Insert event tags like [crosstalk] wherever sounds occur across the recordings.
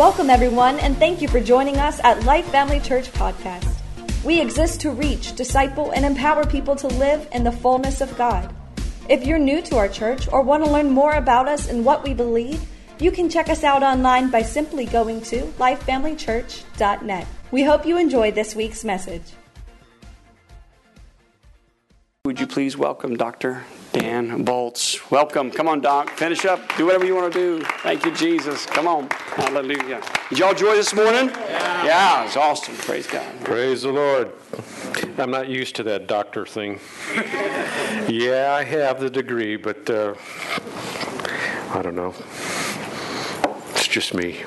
Welcome, everyone, and thank you for joining us at Life Family Church Podcast. We exist to reach, disciple, and empower people to live in the fullness of God. If you're new to our church or want to learn more about us and what we believe, you can check us out online by simply going to lifefamilychurch.net. We hope you enjoy this week's message. Would you please welcome Dr. Dan Bult? Welcome. Come on, Doc. Finish up. Do whatever you want to do. Thank you, Jesus. Come on. Hallelujah. Did y'all joy this morning? Yeah. Yeah, it's awesome. Praise God. Praise the Lord. I'm not used to that doctor thing. yeah, I have the degree, but uh, I don't know. It's just me.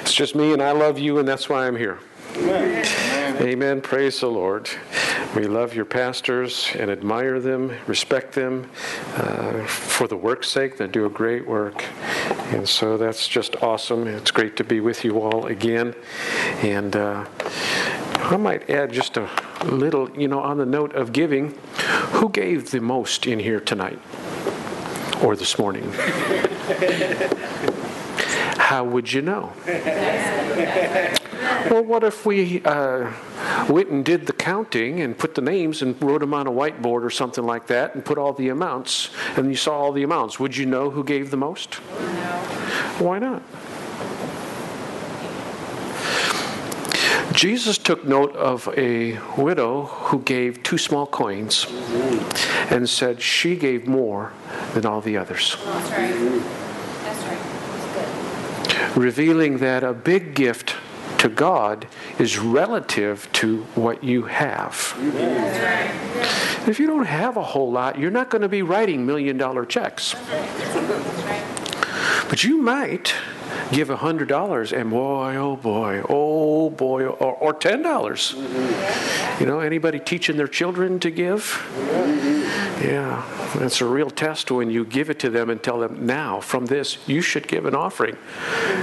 It's just me, and I love you, and that's why I'm here. Amen. Amen. Praise the Lord. We love your pastors and admire them, respect them uh, for the work's sake. They do a great work. And so that's just awesome. It's great to be with you all again. And uh, I might add just a little, you know, on the note of giving, who gave the most in here tonight or this morning? [laughs] How would you know? Well, what if we uh, went and did the counting and put the names and wrote them on a whiteboard or something like that and put all the amounts and you saw all the amounts? Would you know who gave the most? No. Why not? Jesus took note of a widow who gave two small coins and said she gave more than all the others. That's right. That's right. That's good. Revealing that a big gift to God is relative to what you have. If you don't have a whole lot, you're not going to be writing million dollar checks. But you might give a hundred dollars and boy oh boy oh boy or, or ten dollars mm-hmm. you know anybody teaching their children to give. Yeah it's a real test when you give it to them and tell them now from this you should give an offering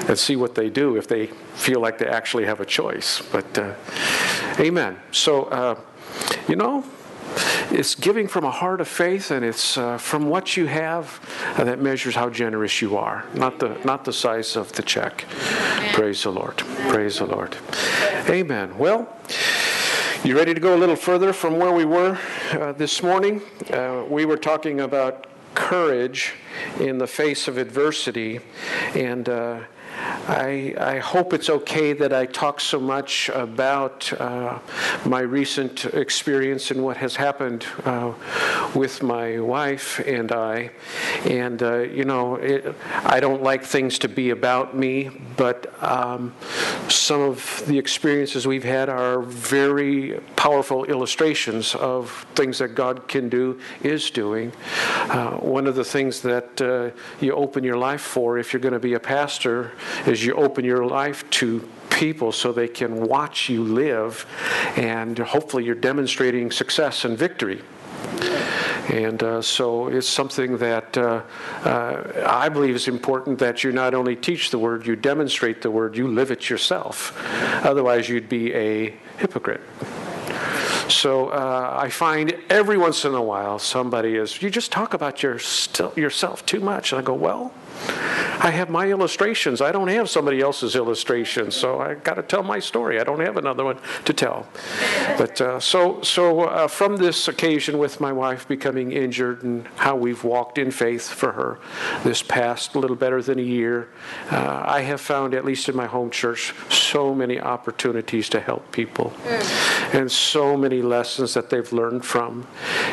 and see what they do if they feel like they actually have a choice but uh, amen so uh, you know it's giving from a heart of faith, and it's uh, from what you have that measures how generous you are, not the not the size of the check. Praise the Lord. Praise the Lord. Amen. Well. You ready to go a little further from where we were uh, this morning? Uh, we were talking about courage in the face of adversity, and uh, I, I, hope it's okay that I talk so much about uh, my recent experience and what has happened uh, with my wife and I. And, uh, you know, it, I don't like things to be about me, but um, some of the experiences we've had are very powerful illustrations of things that God can do, is doing. Uh, one of the things that uh, you open your life for if you're going to be a pastor is you open your life to people so they can watch you live, and hopefully you're demonstrating success and victory. And uh, so it's something that uh, uh, I believe is important that you not only teach the word, you demonstrate the word, you live it yourself. Otherwise, you'd be a hypocrite. So uh, I find every once in a while somebody is, you just talk about your st- yourself too much. And I go, well, I have my illustrations. I don't have somebody else's illustrations, so I got to tell my story. I don't have another one to tell. But uh, so, so uh, from this occasion with my wife becoming injured and how we've walked in faith for her this past little better than a year, uh, I have found, at least in my home church, so many opportunities to help people, mm. and so many lessons that they've learned from.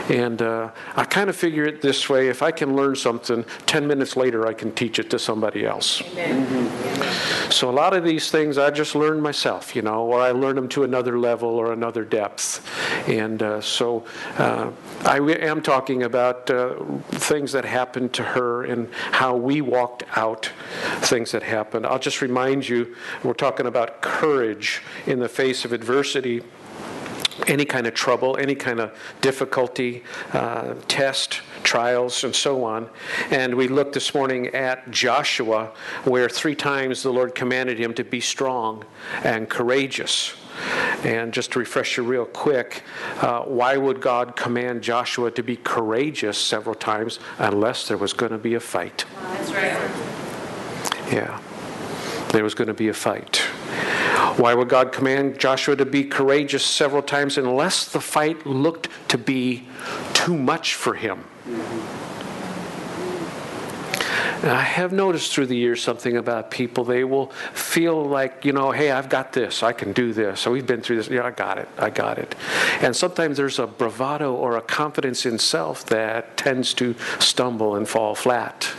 And uh, I kind of figure it this way: if I can learn something, ten minutes later I can teach it to somebody else. Mm-hmm. So a lot of these things I just learned myself, you know, or I learned them to another level or another depth. And uh, so uh, I am talking about uh, things that happened to her and how we walked out things that happened. I'll just remind you, we're talking about courage in the face of adversity any kind of trouble, any kind of difficulty, uh, test, trials, and so on. And we looked this morning at Joshua, where three times the Lord commanded him to be strong and courageous. And just to refresh you real quick, uh, why would God command Joshua to be courageous several times unless there was going to be a fight? That's right. Yeah. there was going to be a fight. Why would God command Joshua to be courageous several times unless the fight looked to be too much for him? I have noticed through the years something about people. They will feel like, you know, hey, I've got this. I can do this. So we've been through this. Yeah, I got it. I got it. And sometimes there's a bravado or a confidence in self that tends to stumble and fall flat.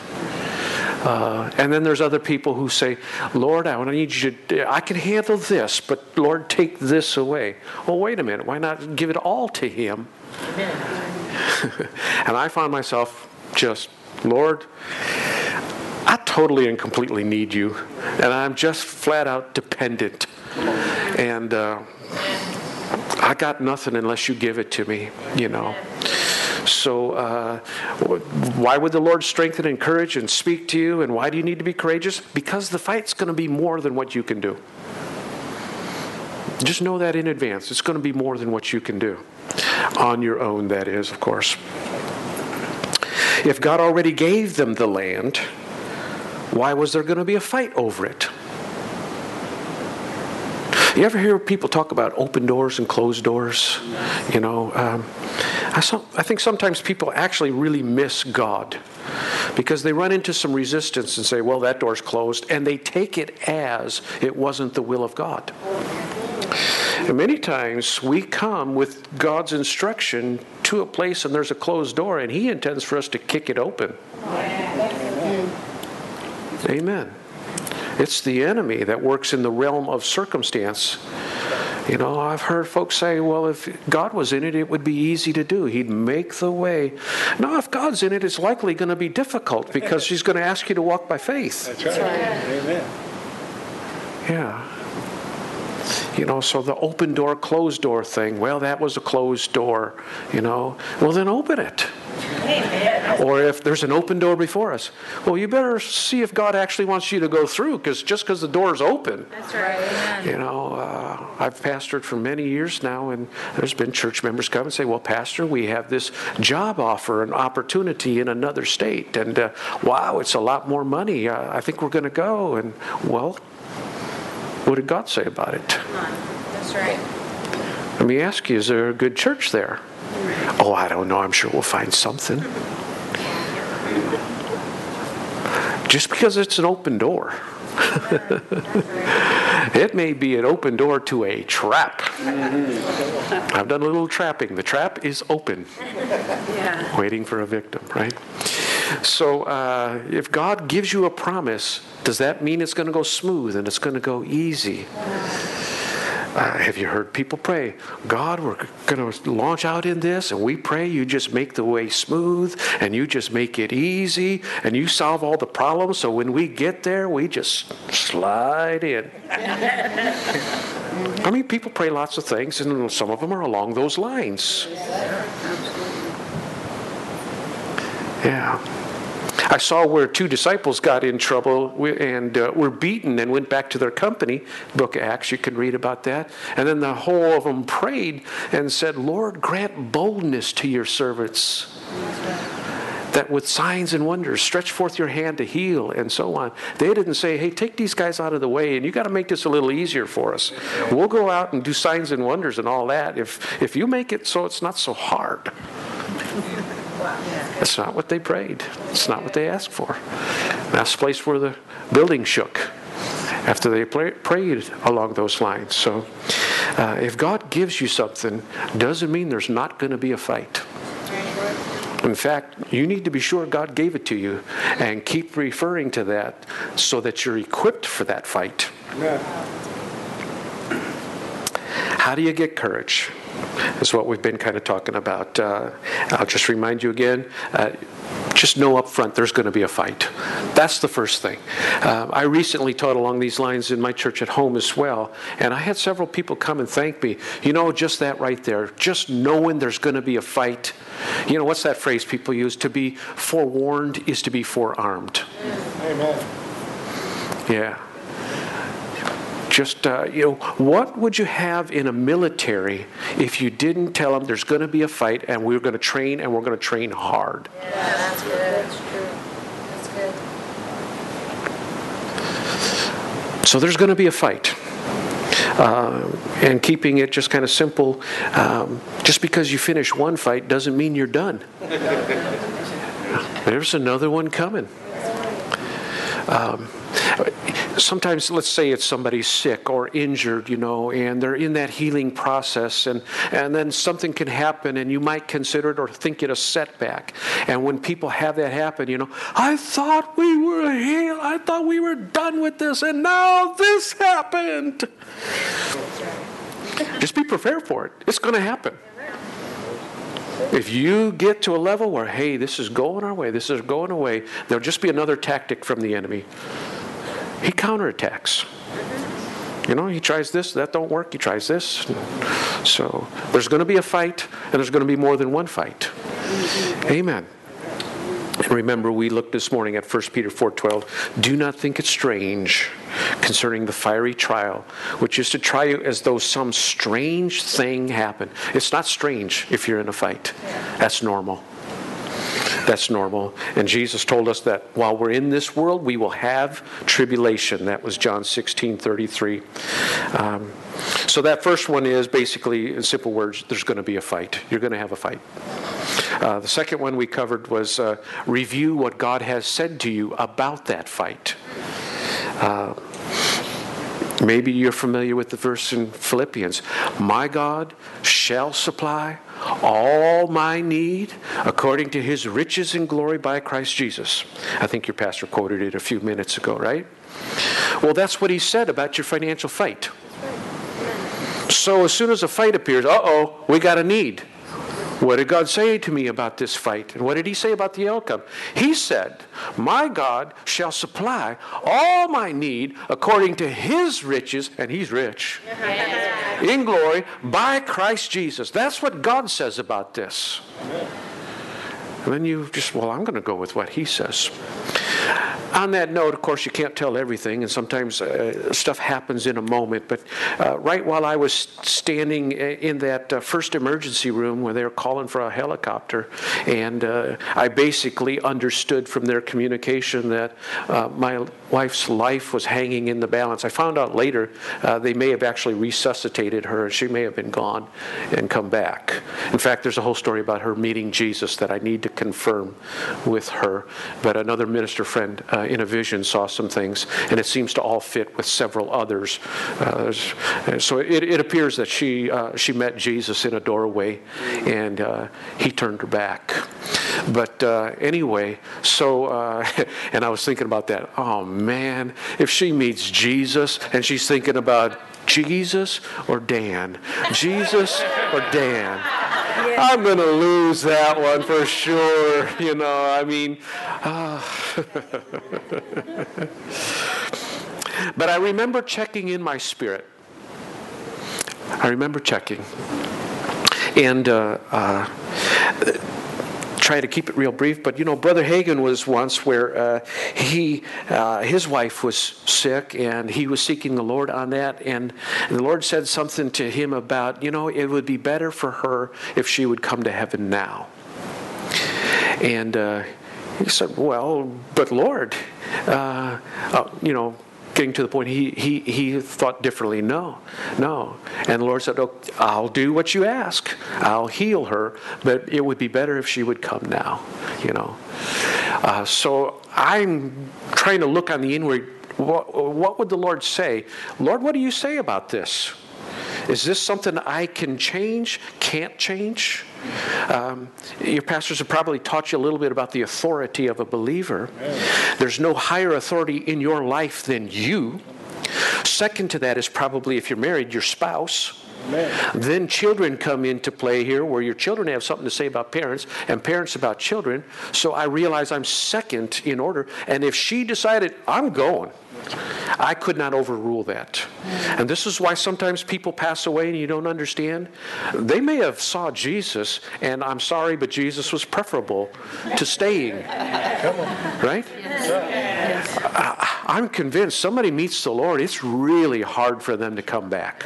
Uh, and then there's other people who say, Lord, I need you to, I can handle this, but Lord, take this away. Well, wait a minute. Why not give it all to Him? [laughs] and I find myself just, Lord, I totally and completely need you, and I'm just flat out dependent. And uh, I got nothing unless you give it to me, you know. So, uh, why would the Lord strengthen, and encourage, and speak to you? And why do you need to be courageous? Because the fight's going to be more than what you can do. Just know that in advance. It's going to be more than what you can do. On your own, that is, of course. If God already gave them the land, why was there going to be a fight over it? You ever hear people talk about open doors and closed doors? You know, um, I, I think sometimes people actually really miss God because they run into some resistance and say, well, that door's closed, and they take it as it wasn't the will of God. And many times we come with God's instruction to a place and there's a closed door, and He intends for us to kick it open. Amen. It's the enemy that works in the realm of circumstance. You know, I've heard folks say, well, if God was in it, it would be easy to do. He'd make the way. No, if God's in it, it's likely going to be difficult because He's going to ask you to walk by faith. That's right. Amen. Yeah. You know, so the open door, closed door thing, well, that was a closed door, you know. Well, then open it. Or if there's an open door before us, well, you better see if God actually wants you to go through, because just because the door is open. That's right. You know, uh, I've pastored for many years now, and there's been church members come and say, Well, Pastor, we have this job offer, an opportunity in another state, and uh, wow, it's a lot more money. Uh, I think we're going to go. And, well, what did God say about it? That's right. Let me ask you, is there a good church there? Oh, I don't know. I'm sure we'll find something. Just because it's an open door. [laughs] it may be an open door to a trap. I've done a little trapping. The trap is open, Yeah. waiting for a victim, right? So uh, if God gives you a promise, does that mean it's going to go smooth and it's going to go easy? Uh, have you heard people pray, God, we're going to launch out in this, and we pray you just make the way smooth and you just make it easy and you solve all the problems so when we get there, we just slide in. [laughs] I mean, people pray lots of things, and some of them are along those lines. Yeah. I saw where two disciples got in trouble and uh, were beaten and went back to their company. Book of Acts, you can read about that. And then the whole of them prayed and said, Lord, grant boldness to your servants. That with signs and wonders, stretch forth your hand to heal and so on. They didn't say, hey, take these guys out of the way and you got to make this a little easier for us. We'll go out and do signs and wonders and all that if, if you make it so it's not so hard. That's not what they prayed. It's not what they asked for. That's the place where the building shook after they pray, prayed along those lines. So, uh, if God gives you something, doesn't mean there's not going to be a fight. In fact, you need to be sure God gave it to you and keep referring to that so that you're equipped for that fight. How do you get courage? Is what we've been kind of talking about. Uh, I'll just remind you again. Uh, just know up front there's going to be a fight. That's the first thing. Uh, I recently taught along these lines in my church at home as well, and I had several people come and thank me. You know, just that right there, just knowing there's going to be a fight. You know, what's that phrase people use? To be forewarned is to be forearmed. Amen. Yeah. Just, uh, you know, what would you have in a military if you didn't tell them there's going to be a fight and we're going to train and we're going to train hard? Yeah, that's good. That's true. That's good. so there's going to be a fight. Uh, and keeping it just kind of simple, um, just because you finish one fight doesn't mean you're done. [laughs] There's another one coming. Um, sometimes let's say it's somebody sick or injured you know and they're in that healing process and and then something can happen and you might consider it or think it a setback. And when people have that happen you know i thought we were healed. I thought we were done with this and now this happened. Just be prepared for it. It's going to happen. If you get to a level where, hey, this is going our way, this is going away, there'll just be another tactic from the enemy. He counterattacks. You know, he tries this, that don't work, he tries this. So there's going to be a fight, and there's going to be more than one fight. Amen. And remember, we looked this morning at 1 Peter 4.12. Do not think it strange concerning the fiery trial, which is to try you as though some strange thing happened. It's not strange if you're in a fight. That's normal. That's normal. And Jesus told us that while we're in this world, we will have tribulation. That was John 16 33. Um, so that first one is basically, in simple words, there's going to be a fight. You're going to have a fight. Uh, the second one we covered was uh, review what God has said to you about that fight. Uh, maybe you're familiar with the verse in Philippians My God shall supply all my need according to his riches and glory by Christ Jesus. I think your pastor quoted it a few minutes ago, right? Well, that's what he said about your financial fight. So as soon as a fight appears, uh oh, we got a need. What did God say to me about this fight? And what did He say about the outcome? He said, My God shall supply all my need according to His riches, and He's rich, in glory by Christ Jesus. That's what God says about this. And then you just, well, I'm going to go with what He says on that note, of course, you can't tell everything, and sometimes uh, stuff happens in a moment. But uh, right while I was standing in that uh, first emergency room where they were calling for a helicopter, and uh, I basically understood from their communication that uh, my wife's life was hanging in the balance. I found out later uh, they may have actually resuscitated her, and she may have been gone and come back. In fact, there's a whole story about her meeting Jesus that I need to confirm with her. But another minister friend uh, in a vision saw some things, and it seems to all fit with several others. Uh, so it, it, appears that she uh, she met Jesus in a doorway, and uh, he turned her back. But uh, anyway, so uh, [laughs] and I was thinking about that. Oh man, if she meets Jesus and she's thinking about Jesus or Dan, Jesus or Dan. I'm going to lose that one for sure. You know, I mean, uh, [laughs] but I remember checking in my spirit. I remember checking. And uh, uh, try to keep it real brief, but you know, Brother Hagin was once where uh, he, uh, his wife was sick, and he was seeking the Lord on that, and, and, the Lord said something to him about, you know, it would be better for her if she would come to heaven now. And uh, he said, well, but Lord, uh, uh, you know, getting to the point he, he, he thought differently. No, no. And the Lord said, oh, I'll do what you ask. I'll heal her, but it would be better if she would come now, you know. Uh, so I'm trying to look on the inward. What, what would the Lord say? Lord, what do you say about this? Is this something I can change, can't change? Um, your pastors have probably taught you a little bit about the authority of a believer. There's no higher authority in your life than you. Second to that is probably if you're married, your spouse. Amen. Then children come into play here where your children have something to say about parents and parents about children. So I realize I'm second in order. And if she decided, I'm going, I could not overrule that. And this is why sometimes people pass away and you don't understand. They may have saw Jesus, and I'm sorry, but Jesus was preferable to staying. Right? I, am convinced somebody meets the Lord, it's really hard for them to come back.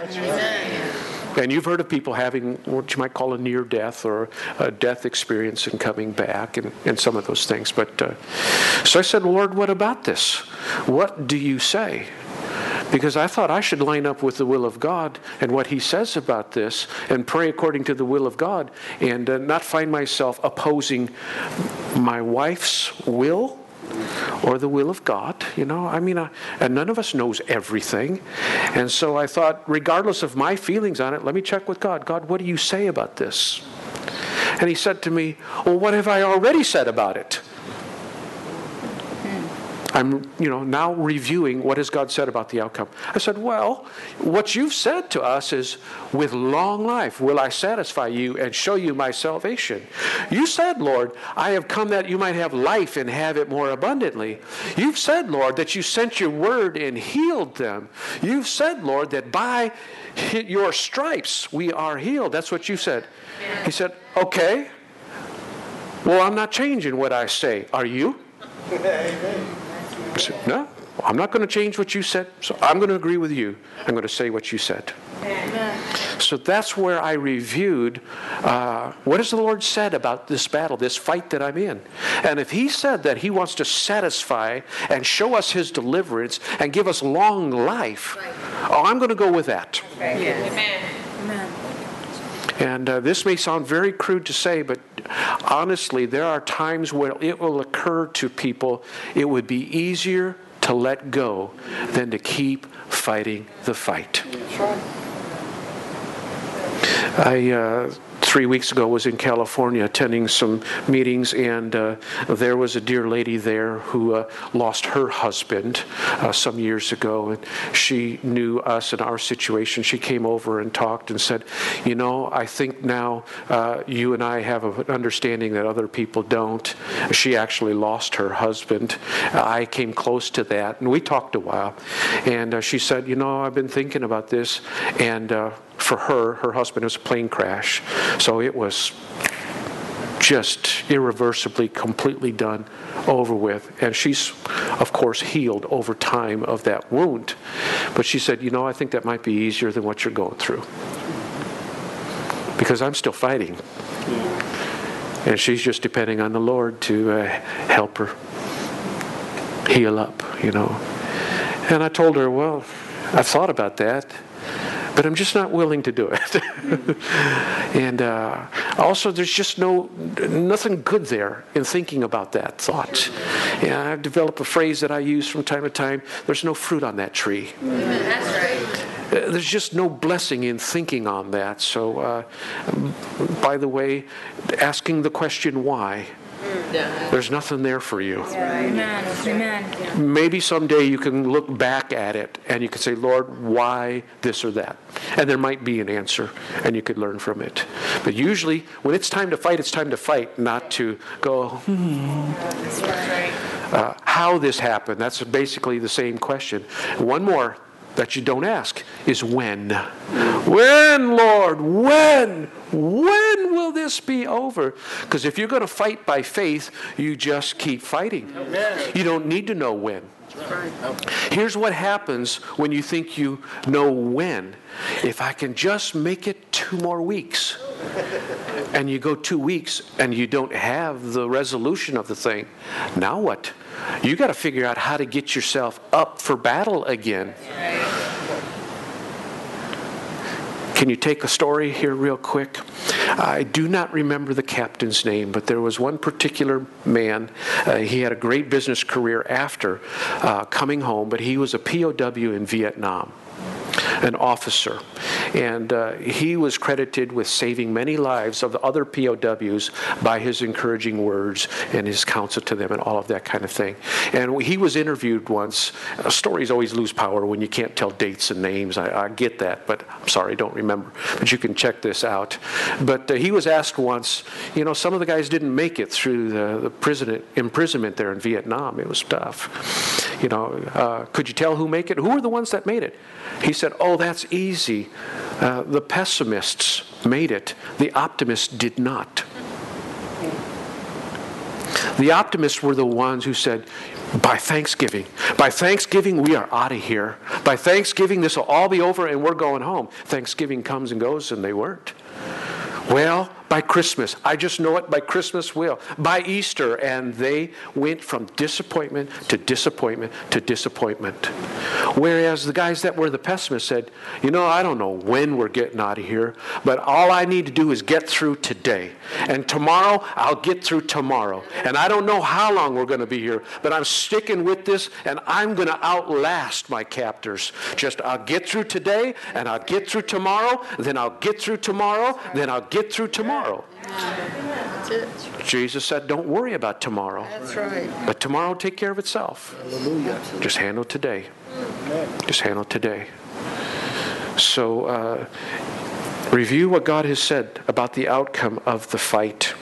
And you've heard of people having what you might call a near death or a death experience and coming back and, and some of those things. But uh, so I said, Lord, what about this? What do you say? because I thought I should line up with the will of God and what He says about this and pray according to the will of God and uh, not find myself opposing my wife's will or the will of God. You know, I mean, uh, and none of us knows everything. And so I thought, regardless of my feelings on it, let me check with God. God, what do you say about this? And he said to me, Well, what have I already said about it? I'm, you know, now reviewing what has God said about the outcome. I said, well, what you've said to us is, with long life will I satisfy you and show you my salvation. You said, Lord, I have come that you might have life and have it more abundantly. You've said, Lord, that you sent your word and healed them. You've said, Lord, that by your stripes we are healed. That's what you said. He said, okay. Well, I'm not changing what I say. Are you? [laughs] I said, no, I'm not going to change what you said, so I'm going to agree with you. I'm going to say what you said. So that's where I reviewed uh, what has the Lord said about this battle, this fight that I'm in. And if He said that He wants to satisfy and show us His deliverance and give us long life, oh, I'm going to go with that. Amen. Amen. And uh, this may sound very crude to say, but honestly, there are times where it will occur to people it would be easier to let go than to keep fighting the fight. I uh, three weeks ago was in California attending some meetings, and uh, there was a dear lady there who uh, lost her husband uh, some years ago, and she knew us and our situation. She came over and talked and said, "You know, I think now uh, you and I have an understanding that other people don't." She actually lost her husband. I came close to that, and we talked a while. And uh, she said, "You know, I've been thinking about this, and." uh, for her, her husband was a plane crash. So it was just irreversibly, completely done, over with. And she's, of course, healed over time of that wound. But she said, You know, I think that might be easier than what you're going through. Because I'm still fighting. And she's just depending on the Lord to uh, help her heal up, you know. And I told her, Well, I've thought about that but I'm just not willing to do it. [laughs] and uh, also, there's just no nothing good there in thinking about that thought. Yeah, I've developed a phrase that I use from time to time. There's no fruit on that tree. That's right. Uh, There's just no blessing in thinking on that. So, uh, by the way, asking the question why, there's nothing there for you. Amen. Amen. Maybe someday you can look back at it and you can say, Lord, why this or that? And there might be an answer and you could learn from it. But usually, when it's time to fight, it's time to fight, not to go, hmm, uh, how this happened. That's basically the same question. One more that you don't ask is when. When, Lord? When? When will this be over? Because if you're going to fight by faith, you just keep fighting. You don't need to know when. Here's what happens when you think you know when. If I can just make it two more weeks, and you go two weeks and you don't have the resolution of the thing, now what? You got to figure out how to get yourself up for battle again. Can you take a story here, real quick? I do not remember the captain's name, but there was one particular man. Uh, he had a great business career after uh, coming home, but he was a POW in Vietnam an officer. And uh, he was credited with saving many lives of other POWs by his encouraging words and his counsel to them and all of that kind of thing. And he was interviewed once. Uh, stories always lose power when you can't tell dates and names. I, I get that, but I'm sorry, I don't remember. But you can check this out. But uh, he was asked once, you know, some of the guys didn't make it through the, the prison, imprisonment there in Vietnam. It was tough. You know, uh, could you tell who made it? Who were the ones that made it? He said, Oh, that's easy. Uh, the pessimists made it, the optimists did not. The optimists were the ones who said, by Thanksgiving, by Thanksgiving, we are out of here. By Thanksgiving, this will all be over and we're going home. Thanksgiving comes and goes, and they weren't. Well, by Christmas. I just know it by Christmas will. By Easter. And they went from disappointment to disappointment to disappointment. Whereas the guys that were the pessimists said, you know, I don't know when we're getting out of here, but all I need to do is get through today. And tomorrow, I'll get through tomorrow. And I don't know how long we're going to be here, but I'm sticking with this and I'm going to outlast my captors. Just I'll get through today and I'll get through tomorrow, then I'll get through tomorrow, then I'll get through tomorrow. It. Jesus said, Don't worry about tomorrow. That's right. But tomorrow will take care of itself. Hallelujah. Just handle today. Just handle today. So, uh, review what God has said about the outcome of the fight.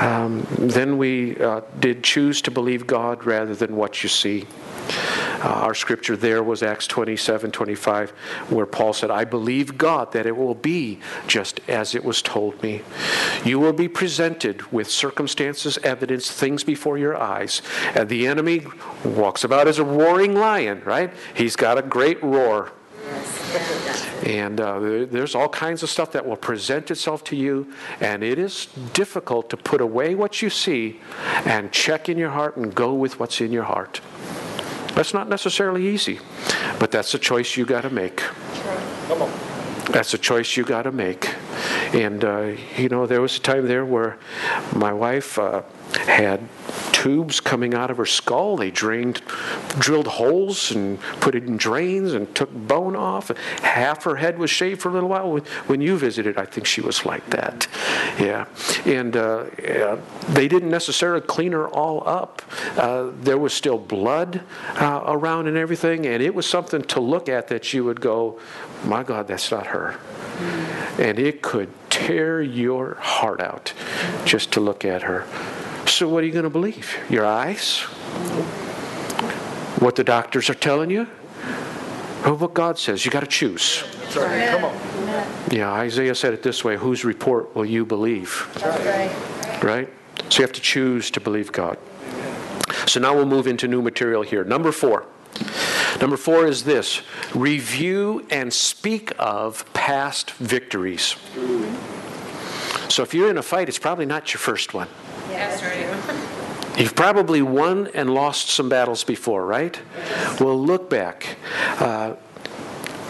Um, then we uh, did choose to believe God rather than what you see. Uh, our scripture there was Acts 27 25, where Paul said, I believe God that it will be just as it was told me. You will be presented with circumstances, evidence, things before your eyes. And the enemy walks about as a roaring lion, right? He's got a great roar. And uh, there's all kinds of stuff that will present itself to you, and it is difficult to put away what you see and check in your heart and go with what's in your heart. That's not necessarily easy, but that's a choice you got to make. Come on. That's a choice you got to make. And, uh, you know, there was a time there where my wife uh, had tubes coming out of her skull. They drained, drilled holes and put it in drains and took bone off. Half her head was shaved for a little while. When, you visited, I think she was like that. Yeah. And uh, yeah, they didn't necessarily clean her all up. Uh, there was still blood uh, around and everything. And it was something to look at that you would go, my God, that's not her. And it could tear your heart out just to look at her. So, what are you going to believe? Your eyes? What the doctors are telling you? Or what God says? You got to choose. That's right. Come on. Yeah, Isaiah said it this way Whose report will you believe? Right? So, you have to choose to believe God. So, now we'll move into new material here. Number four. Number four is this review and speak of past victories. So, if you're in a fight, it's probably not your first one. That's right. [laughs] You've probably won and lost some battles before, right? Well, look back. Uh,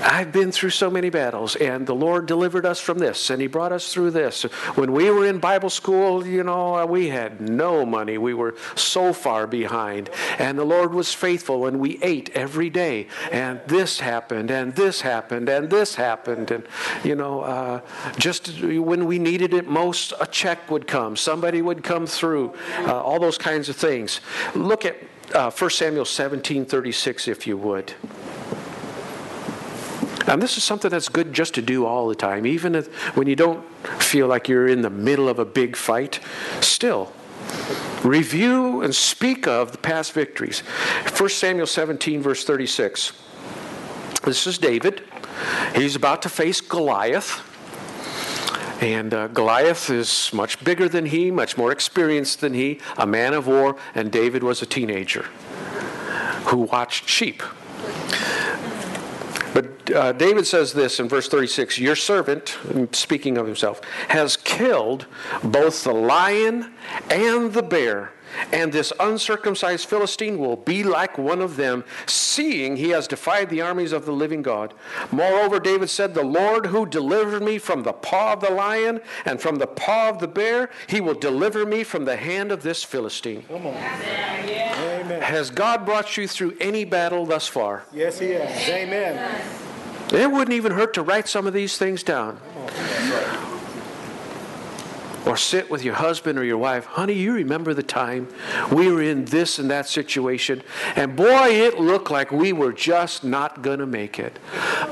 I've been through so many battles, and the Lord delivered us from this, and He brought us through this. When we were in Bible school, you know, we had no money. We were so far behind, and the Lord was faithful, and we ate every day. And this happened, and this happened, and this happened, and you know, uh, just when we needed it most, a check would come, somebody would come through, uh, all those kinds of things. Look at uh, 1 Samuel 17 36, if you would. And this is something that's good just to do all the time, even if, when you don't feel like you're in the middle of a big fight. Still, review and speak of the past victories. 1 Samuel 17, verse 36. This is David. He's about to face Goliath. And uh, Goliath is much bigger than he, much more experienced than he, a man of war, and David was a teenager who watched sheep. But uh, David says this in verse 36 Your servant, speaking of himself, has killed both the lion and the bear. And this uncircumcised Philistine will be like one of them, seeing he has defied the armies of the living God. Moreover, David said, The Lord who delivered me from the paw of the lion and from the paw of the bear, he will deliver me from the hand of this Philistine. Come on. Amen. Has God brought you through any battle thus far? Yes, he has. Amen. It wouldn't even hurt to write some of these things down. Or sit with your husband or your wife. Honey, you remember the time we were in this and that situation, and boy, it looked like we were just not going to make it.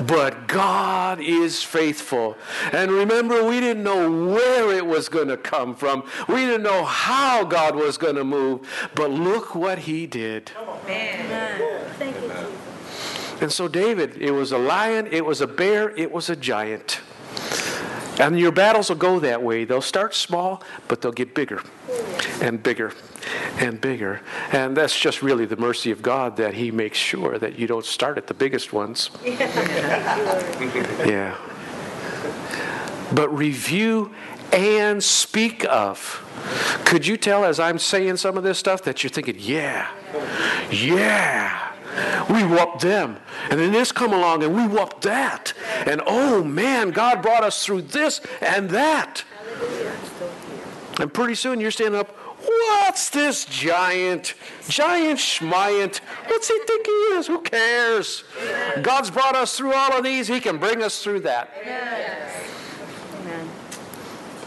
But God is faithful. And remember, we didn't know where it was going to come from, we didn't know how God was going to move, but look what He did. And so, David, it was a lion, it was a bear, it was a giant. And your battles will go that way. They'll start small, but they'll get bigger and bigger and bigger. And that's just really the mercy of God that He makes sure that you don't start at the biggest ones. [laughs] yeah. But review and speak of. Could you tell as I'm saying some of this stuff that you're thinking, yeah, yeah. We whooped them. And then this come along and we whooped that. And oh man, God brought us through this and that. And pretty soon you're standing up, what's this giant? Giant schmiant. What's he think he is? Who cares? God's brought us through all of these. He can bring us through that.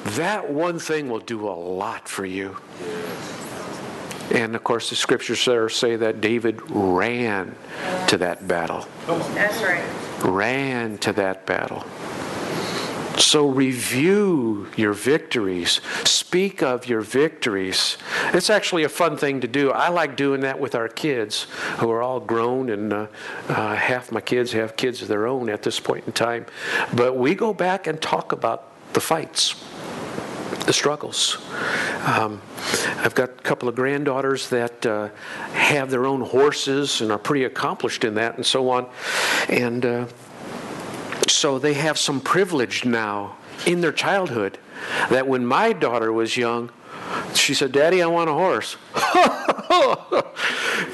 That one thing will do a lot for you. And of course, the scriptures there say that David ran to that battle. That's right. Ran to that battle. So review your victories. Speak of your victories. It's actually a fun thing to do. I like doing that with our kids who are all grown, and uh, uh, half my kids have kids of their own at this point in time. But we go back and talk about the fights the struggles. Um, I've got a couple of granddaughters that uh, have their own horses and are pretty accomplished in that and so on. And uh, so they have some privilege now in their childhood that when my daughter was young, she said, Daddy, I want a horse. [laughs]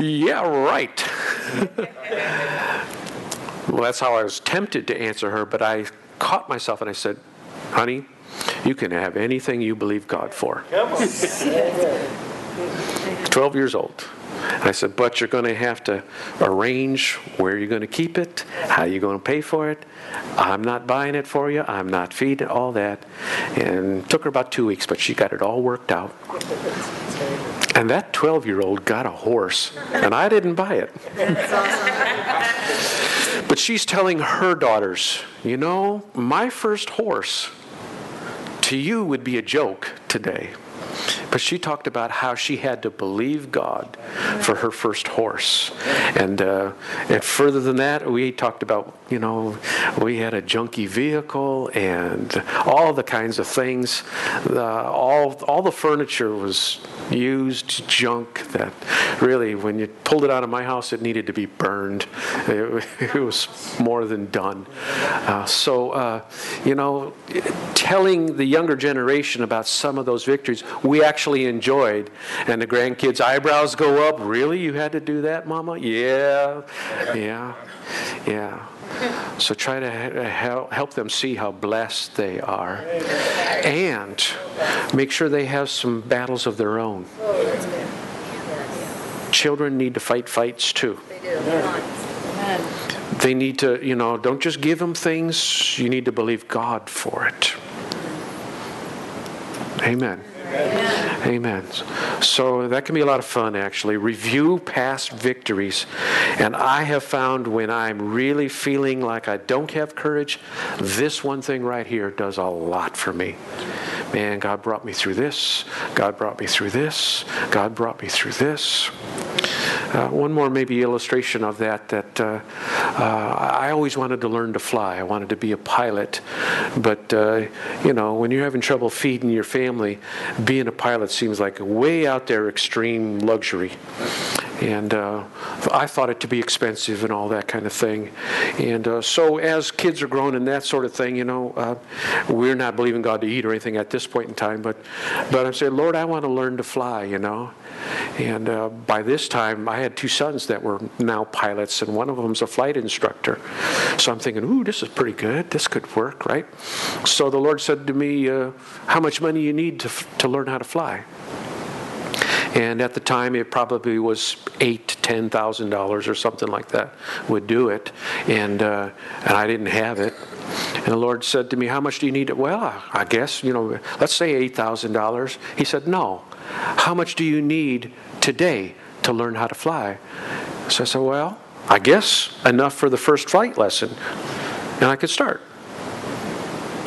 yeah, right. [laughs] well, that's how I was tempted to answer her, but I caught myself and I said, Honey, you can have anything you believe God for. 12 years old. I said, but you're going to have to arrange where you're going to keep it, how you're going to pay for it. I'm not buying it for you. I'm not feeding it, all that. And took her about two weeks, but she got it all worked out. And that 12 year old got a horse, and I didn't buy it. But she's telling her daughters, you know, my first horse to you would be a joke today. But she talked about how she had to believe God for her first horse. And, uh, and further than that, we talked about, you know, we had a junky vehicle and all the kinds of things. Uh, all, all the furniture was used junk that really, when you pulled it out of my house, it needed to be burned. [laughs] It, it was more than done. Uh, so, uh, you know, telling the younger generation about some of those victories, we actually enjoyed. And the grandkids' eyebrows go up. Really? You had to do that, Mama? Yeah, yeah, yeah. So try to uh, help them see how blessed they are. And make sure they have some battles of their own. Children need to fight fights too. They need to, you know, don't just give them things, you need to believe God for it. Amen. Amen. So that can be a lot of fun, actually. Review past victories. And I have found when I'm really feeling like I don't have courage, this one thing right here does a lot for me. Man, God brought me through this. God brought me through this. God brought me through this. Uh, one more maybe illustration of that that uh, uh, I always wanted to learn to fly. I wanted to be a pilot. But, uh, you know, when you're having trouble feeding your family, being a pilot seems like way out there extreme luxury. And uh, I thought it to be expensive and all that kind of thing. And uh, so as kids are growing and that sort of thing, you know, uh, we're not believing God to eat or anything at this point in time. But, but I'm saying, Lord, I want to learn to fly, you know. And uh, by this time, I had two sons that were now pilots, and one of them's a flight instructor. So I'm thinking, ooh, this is pretty good. This could work, right? So the Lord said to me, uh, How much money you need to, to learn how to fly? And at the time, it probably was eight to ten thousand dollars or something like that would do it, and uh, and I didn't have it. And the Lord said to me, "How much do you need?" It? Well, I guess you know, let's say eight thousand dollars. He said, "No, how much do you need today to learn how to fly?" So I said, "Well, I guess enough for the first flight lesson, and I could start."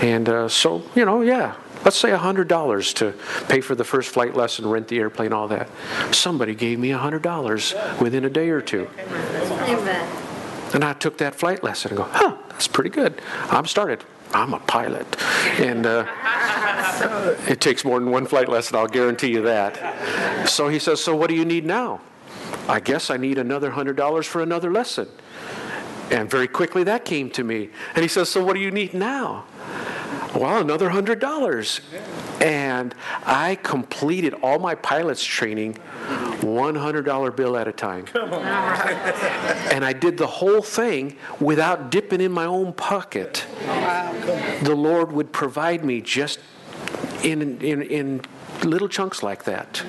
And uh, so, you know, yeah, let's say $100 to pay for the first flight lesson, rent the airplane, all that. Somebody gave me $100 within a day or two. Amen. And I took that flight lesson and go, huh, that's pretty good. I'm started. I'm a pilot. And uh, [laughs] it takes more than one flight lesson, I'll guarantee you that. So he says, So what do you need now? I guess I need another $100 for another lesson. And very quickly that came to me. And he says, So what do you need now? Well, another hundred dollars. And I completed all my pilot's training $100 bill at a time. And I did the whole thing without dipping in my own pocket. The Lord would provide me just in, in, in little chunks like that.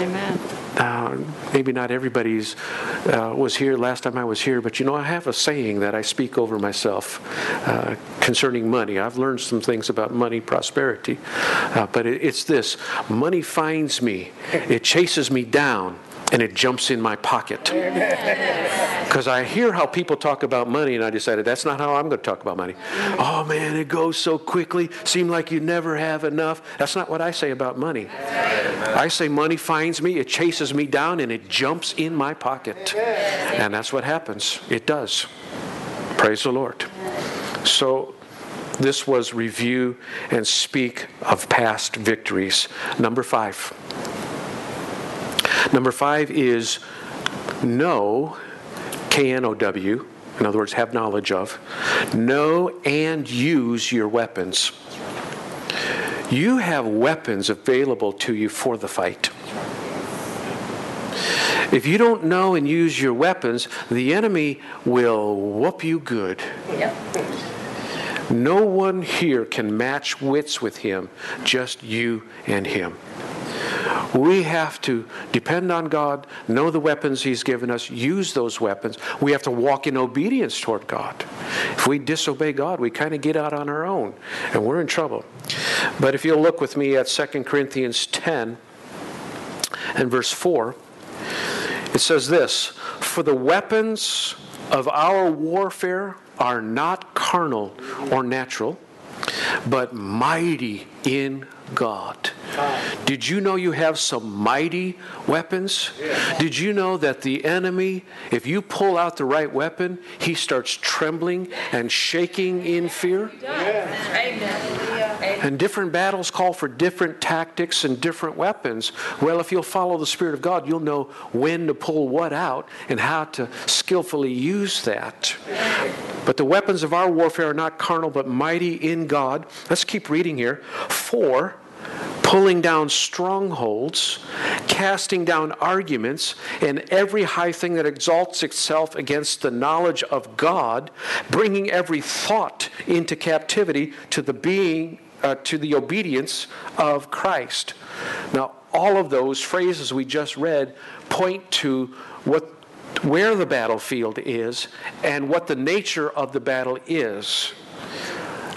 Amen. Uh, maybe not everybody's uh, was here last time I was here, but you know, I have a saying that I speak over myself uh, concerning money. I've learned some things about money, prosperity, uh, but it, it's this money finds me, it chases me down. And it jumps in my pocket. Because I hear how people talk about money, and I decided that's not how I'm going to talk about money. Oh man, it goes so quickly. Seem like you never have enough. That's not what I say about money. I say money finds me, it chases me down, and it jumps in my pocket. And that's what happens. It does. Praise the Lord. So, this was review and speak of past victories. Number five. Number five is know, K N O W, in other words, have knowledge of, know and use your weapons. You have weapons available to you for the fight. If you don't know and use your weapons, the enemy will whoop you good. Yep. No one here can match wits with him, just you and him. We have to depend on God, know the weapons He's given us, use those weapons. We have to walk in obedience toward God. If we disobey God, we kind of get out on our own, and we're in trouble. But if you'll look with me at 2 Corinthians 10 and verse 4, it says this For the weapons of our warfare are not carnal or natural, but mighty in God. Did you know you have some mighty weapons? Did you know that the enemy, if you pull out the right weapon, he starts trembling and shaking in fear? And different battles call for different tactics and different weapons. Well, if you'll follow the Spirit of God, you'll know when to pull what out and how to skillfully use that. But the weapons of our warfare are not carnal, but mighty in God. Let's keep reading here. For pulling down strongholds, casting down arguments, and every high thing that exalts itself against the knowledge of God, bringing every thought into captivity to the being, uh, to the obedience of Christ. Now, all of those phrases we just read point to what where the battlefield is and what the nature of the battle is.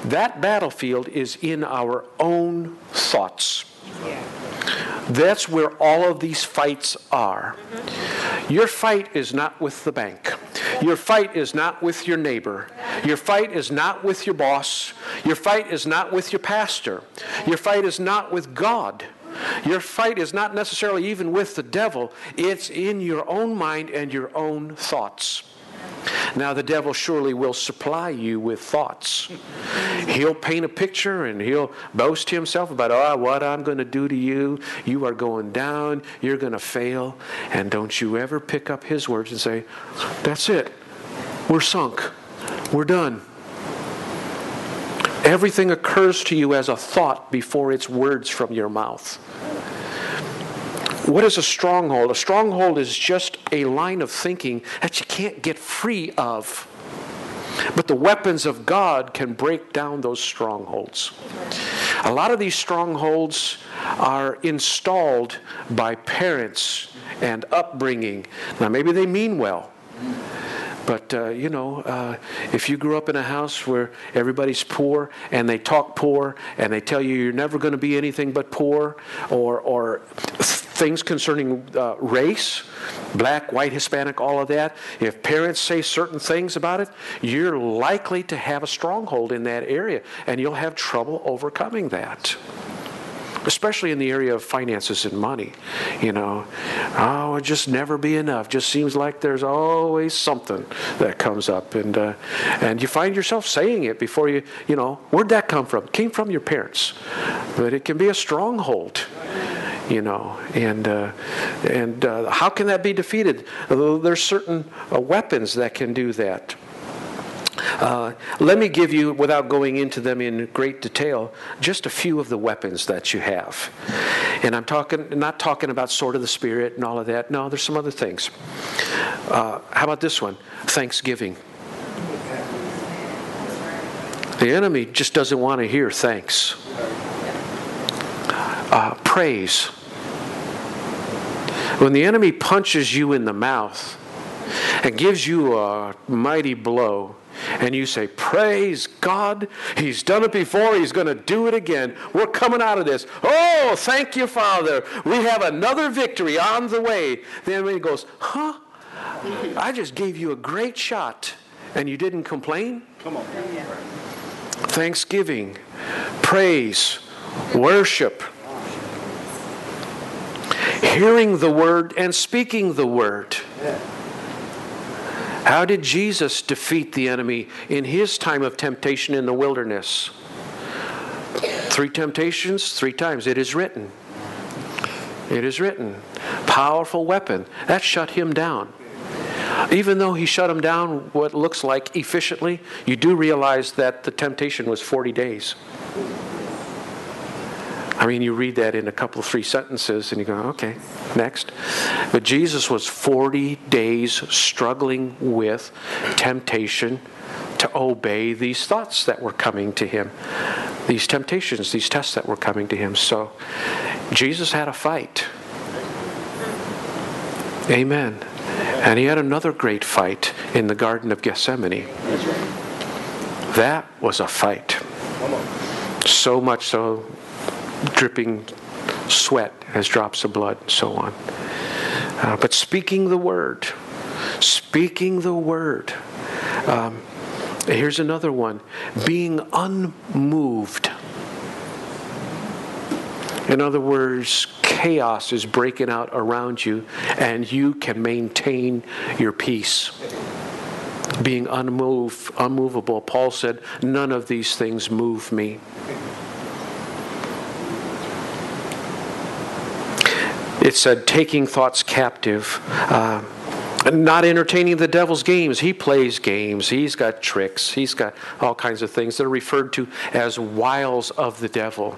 That battlefield is in our own thoughts. That's where all of these fights are. Your fight is not with the bank. Your fight is not with your neighbor. Your fight is not with your boss. Your fight is not with your pastor. Your fight is not with God. Your fight is not necessarily even with the devil, it's in your own mind and your own thoughts. Now, the devil surely will supply you with thoughts. He'll paint a picture and he'll boast to himself about, oh, what I'm going to do to you. You are going down. You're going to fail. And don't you ever pick up his words and say, that's it. We're sunk. We're done. Everything occurs to you as a thought before it's words from your mouth. What is a stronghold? A stronghold is just a line of thinking that you can't get free of. But the weapons of God can break down those strongholds. A lot of these strongholds are installed by parents and upbringing. Now, maybe they mean well. But, uh, you know, uh, if you grew up in a house where everybody's poor and they talk poor and they tell you you're never going to be anything but poor, or, or things concerning uh, race, black, white, Hispanic, all of that, if parents say certain things about it, you're likely to have a stronghold in that area and you'll have trouble overcoming that especially in the area of finances and money. You know, oh, it just never be enough. Just seems like there's always something that comes up, and uh, and you find yourself saying it before you. You know, where'd that come from? Came from your parents, but it can be a stronghold you know and uh, and uh, how can that be defeated there's certain uh, weapons that can do that Uh, let me give you, without going into them in great detail, just a few of the weapons that you have. And I'm talking, not talking about sword of the spirit and all of that. No, there's some other things. Uh, how about this one? Thanksgiving. The enemy just doesn't want to hear thanks. Uh, praise. When the enemy punches you in the mouth and gives you a mighty blow, and you say, Praise God, He's done it before, He's going to do it again. We're coming out of this. Oh, thank you, Father. We have another victory on the way. The enemy goes, Huh? I just gave you a great shot, and you didn't complain? Come on. Thanksgiving, praise, worship, hearing the word and speaking the word. How did Jesus defeat the enemy in his time of temptation in the wilderness? Three temptations, three times. It is written. It is written. Powerful weapon. That shut him down. Even though he shut him down what looks like efficiently, you do realize that the temptation was 40 days. I mean, you read that in a couple of three sentences and you go, okay, next. But Jesus was 40 days struggling with temptation to obey these thoughts that were coming to him, these temptations, these tests that were coming to him. So Jesus had a fight. Amen. And he had another great fight in the Garden of Gethsemane. That was a fight. So much so, dripping sweat as drops of blood, and so on. Uh, but speaking the word, speaking the word. Um, here's another one being unmoved. In other words, chaos is breaking out around you, and you can maintain your peace. Being unmoved, unmovable. Paul said, None of these things move me. It said, taking thoughts captive. Uh, not entertaining the devil's games. He plays games. He's got tricks. He's got all kinds of things that are referred to as wiles of the devil.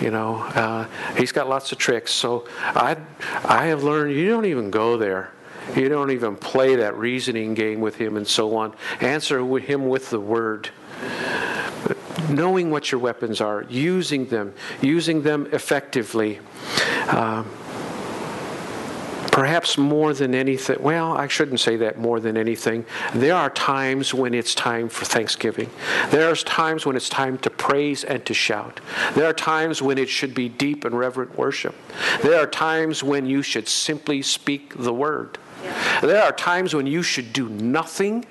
You know, uh, he's got lots of tricks. So I, I have learned you don't even go there. You don't even play that reasoning game with him and so on. Answer with him with the word. Knowing what your weapons are, using them, using them effectively. Um, perhaps more than anything, well, I shouldn't say that more than anything. There are times when it's time for thanksgiving. There are times when it's time to praise and to shout. There are times when it should be deep and reverent worship. There are times when you should simply speak the word. There are times when you should do nothing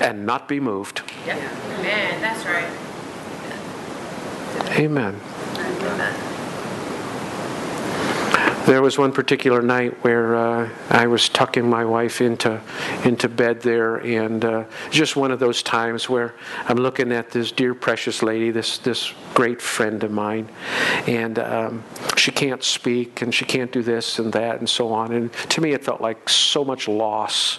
and not be moved. Yeah. Man, that's right. Amen. Amen. There was one particular night where uh, I was tucking my wife into into bed there, and uh, just one of those times where I'm looking at this dear precious lady, this this great friend of mine, and um, she can't speak, and she can't do this and that, and so on. And to me, it felt like so much loss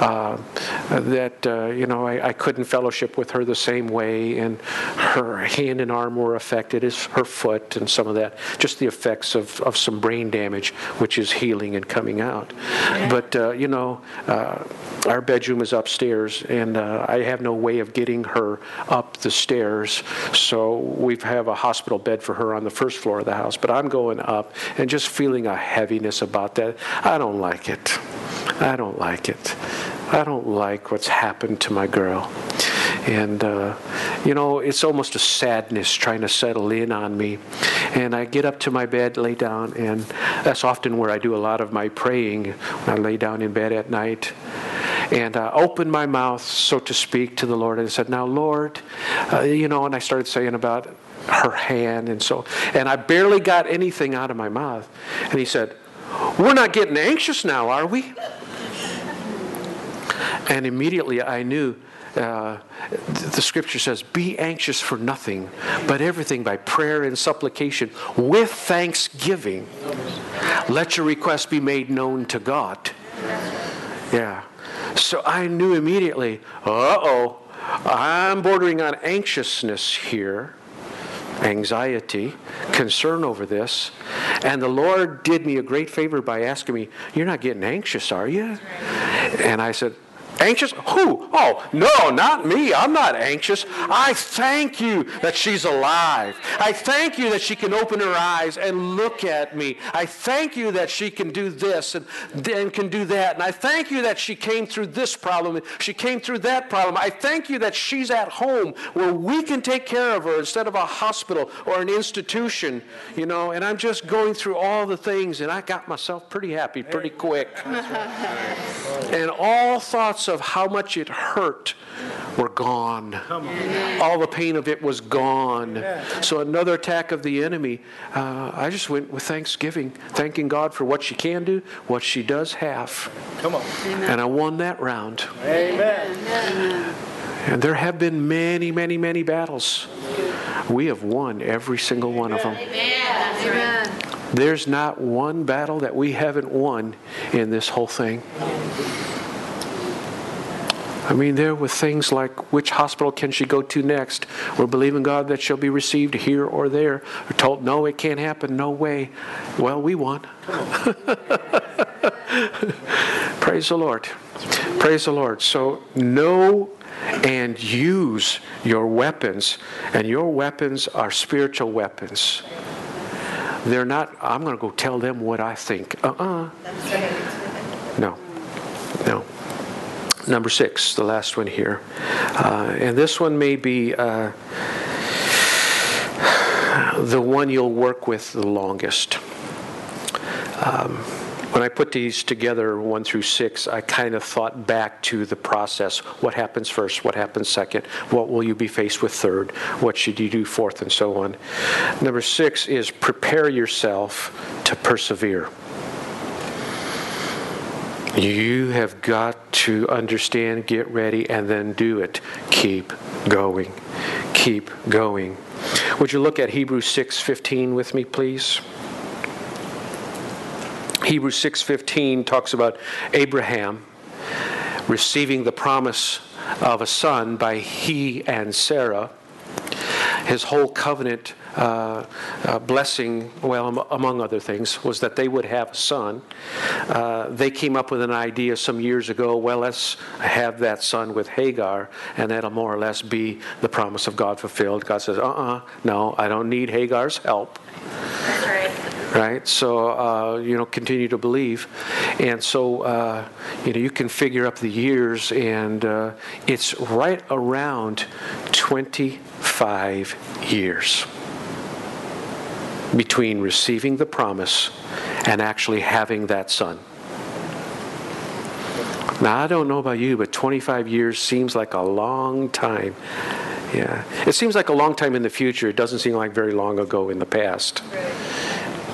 uh, that uh, you know I, I couldn't fellowship with her the same way, and her hand and arm were affected, as her foot, and some of that, just the effects of of some brain damage, which is healing and coming out. But, uh, you know, uh, our bedroom is upstairs, and uh, I have no way of getting her up the stairs. So we have a hospital bed for her on the first floor of the house. But I'm going up and just feeling a heaviness about that. I don't like it. I don't like it. I don't like what's happened to my girl. And, uh, you know, it's almost a sadness trying to settle in on me. And I get up to my bed, lay down, and that's often where I do a lot of my praying when I lay down in bed at night. And I opened my mouth, so to speak, to the Lord and said, Now, Lord, uh, you know, and I started saying about her hand and so, and I barely got anything out of my mouth. And he said, We're not getting anxious now, are we? And immediately I knew uh, the scripture says, Be anxious for nothing, but everything by prayer and supplication with thanksgiving. Let your request be made known to God. Yeah. So I knew immediately, uh oh, I'm bordering on anxiousness here, anxiety, concern over this. And the Lord did me a great favor by asking me, You're not getting anxious, are you? And I said, Anxious? Who? Oh, no, not me. I'm not anxious. I thank you that she's alive. I thank you that she can open her eyes and look at me. I thank you that she can do this and, and can do that. And I thank you that she came through this problem. She came through that problem. I thank you that she's at home where we can take care of her instead of a hospital or an institution, you know. And I'm just going through all the things, and I got myself pretty happy pretty quick. and all thoughts of how much it hurt were gone. All the pain of it was gone. So another attack of the enemy. Uh, I just went with thanksgiving, thanking God for what she can do, what she does have, Come on. and I won that round. Amen. And there have been many, many, many battles. We have won every single one of them. Amen. There's not one battle that we haven't won in this whole thing. I mean, there were things like which hospital can she go to next? We're believing God that she'll be received here or there. We're told, no, it can't happen, no way. Well, we won. [laughs] Praise the Lord. Praise the Lord. So, know and use your weapons, and your weapons are spiritual weapons. They're not, I'm going to go tell them what I think. Uh uh No. No. Number six, the last one here. Uh, and this one may be uh, the one you'll work with the longest. Um, when I put these together, one through six, I kind of thought back to the process. What happens first? What happens second? What will you be faced with third? What should you do fourth? And so on. Number six is prepare yourself to persevere. You have got to understand, get ready, and then do it. Keep going. Keep going. Would you look at Hebrews 6:15 with me, please? Hebrews 6:15 talks about Abraham receiving the promise of a son by he and Sarah. His whole covenant uh, uh, blessing, well, am- among other things, was that they would have a son. Uh, they came up with an idea some years ago well, let's have that son with Hagar, and that'll more or less be the promise of God fulfilled. God says, uh uh no, I don't need Hagar's help That's right. right? So uh, you know, continue to believe, and so uh, you know you can figure up the years, and uh, it's right around 25 years between receiving the promise and actually having that son. Now I don't know about you, but 25 years seems like a long time. Yeah, it seems like a long time in the future. It doesn't seem like very long ago in the past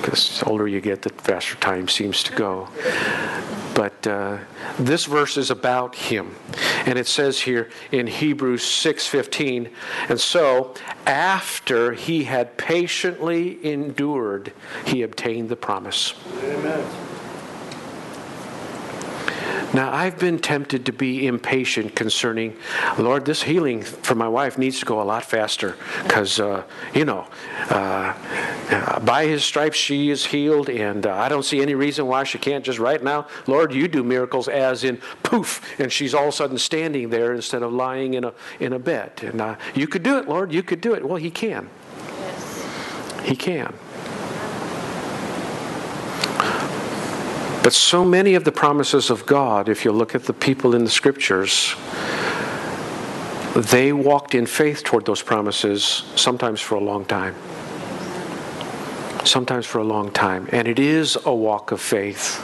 because the older you get, the faster time seems to go. But uh, this verse is about him, and it says here in Hebrews 6:15, and so after he had patiently endured, he obtained the promise. Now, I've been tempted to be impatient concerning, Lord, this healing for my wife needs to go a lot faster because, uh, you know, uh, by his stripes she is healed, and uh, I don't see any reason why she can't just right now, Lord, you do miracles as in poof, and she's all of a sudden standing there instead of lying in a, in a bed. And uh, you could do it, Lord, you could do it. Well, he can. Yes. He can. But so many of the promises of God, if you look at the people in the scriptures, they walked in faith toward those promises sometimes for a long time. Sometimes for a long time. And it is a walk of faith.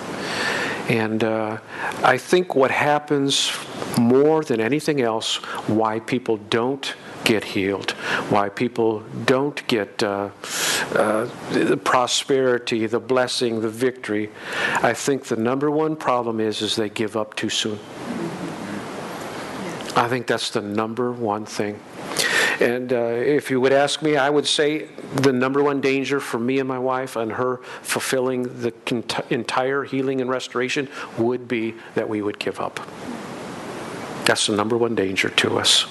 And uh, I think what happens more than anything else, why people don't get healed, why people don't get uh, uh, the prosperity, the blessing, the victory. I think the number one problem is is they give up too soon. I think that's the number one thing. And uh, if you would ask me, I would say the number one danger for me and my wife and her fulfilling the entire healing and restoration would be that we would give up. That's the number one danger to us.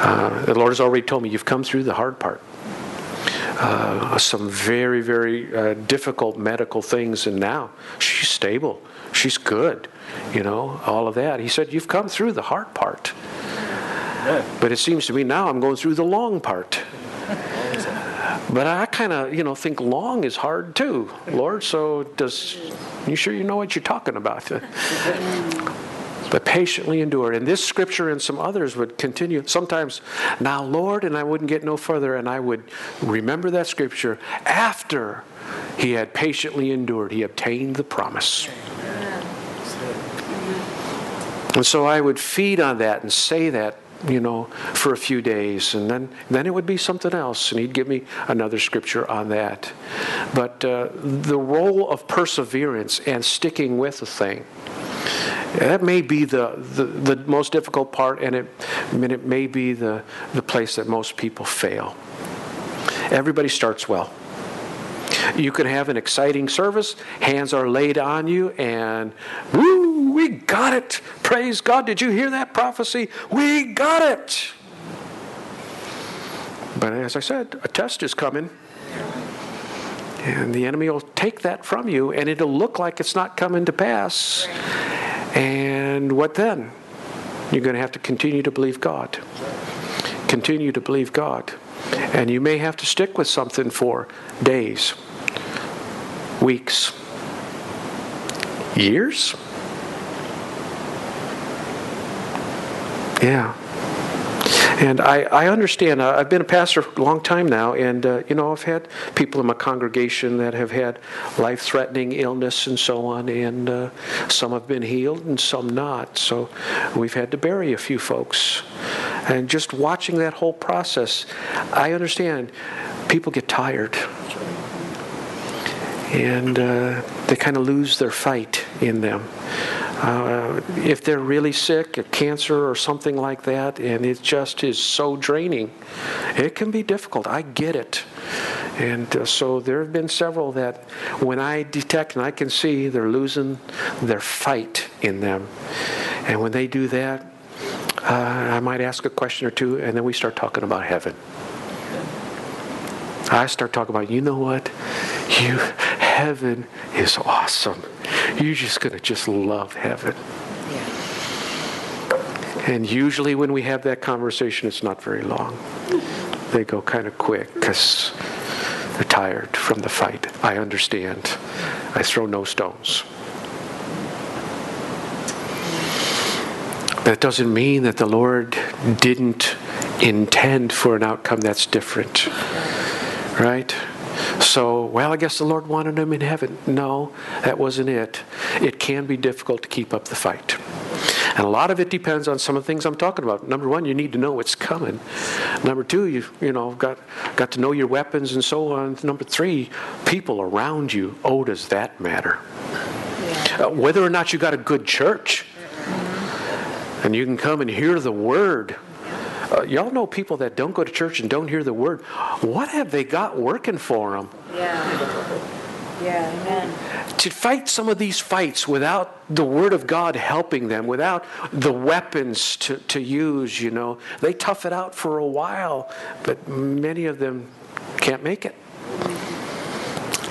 Uh, the Lord has already told me, you've come through the hard part. Uh, some very, very uh, difficult medical things, and now she's stable. She's good, you know, all of that. He said, You've come through the hard part. But it seems to me now I'm going through the long part. But I kind of, you know, think long is hard too, Lord. So does you sure you know what you're talking about? [laughs] but patiently endure. And this scripture and some others would continue. Sometimes, now, Lord, and I wouldn't get no further, and I would remember that scripture after he had patiently endured, he obtained the promise. And so I would feed on that and say that you know, for a few days, and then then it would be something else, and he'd give me another scripture on that. But uh, the role of perseverance and sticking with a thing. That may be the, the, the most difficult part, and it, I mean, it may be the, the place that most people fail. Everybody starts well. You can have an exciting service, hands are laid on you, and woo, we got it. Praise God. Did you hear that prophecy? We got it. But as I said, a test is coming. And the enemy will take that from you, and it'll look like it's not coming to pass. And what then? You're going to have to continue to believe God. Continue to believe God. And you may have to stick with something for days, weeks, years. Yeah. And I, I understand. Uh, I've been a pastor a long time now, and uh, you know I've had people in my congregation that have had life-threatening illness and so on, and uh, some have been healed and some not. So we've had to bury a few folks, and just watching that whole process, I understand. People get tired, and uh, they kind of lose their fight in them. Uh, if they're really sick, a cancer or something like that, and it just is so draining, it can be difficult. I get it. And uh, so there have been several that when I detect and I can see they're losing their fight in them. And when they do that, uh, I might ask a question or two, and then we start talking about heaven. I start talking about, you know what? You heaven is awesome. You're just going to just love heaven. And usually when we have that conversation, it's not very long. They go kind of quick because they're tired from the fight. I understand. I throw no stones. That doesn't mean that the Lord didn't intend for an outcome that's different. Right? So, well, I guess the Lord wanted him in heaven. No, that wasn't it. It can be difficult to keep up the fight. And a lot of it depends on some of the things I'm talking about. Number one, you need to know what's coming. Number two, you you know got got to know your weapons and so on. Number three, people around you. Oh, does that matter? Yeah. Uh, whether or not you got a good church, and you can come and hear the word uh, y'all know people that don't go to church and don't hear the word. What have they got working for them? Yeah. Yeah, amen. To fight some of these fights without the Word of God helping them, without the weapons to, to use, you know, they tough it out for a while, but many of them can't make it.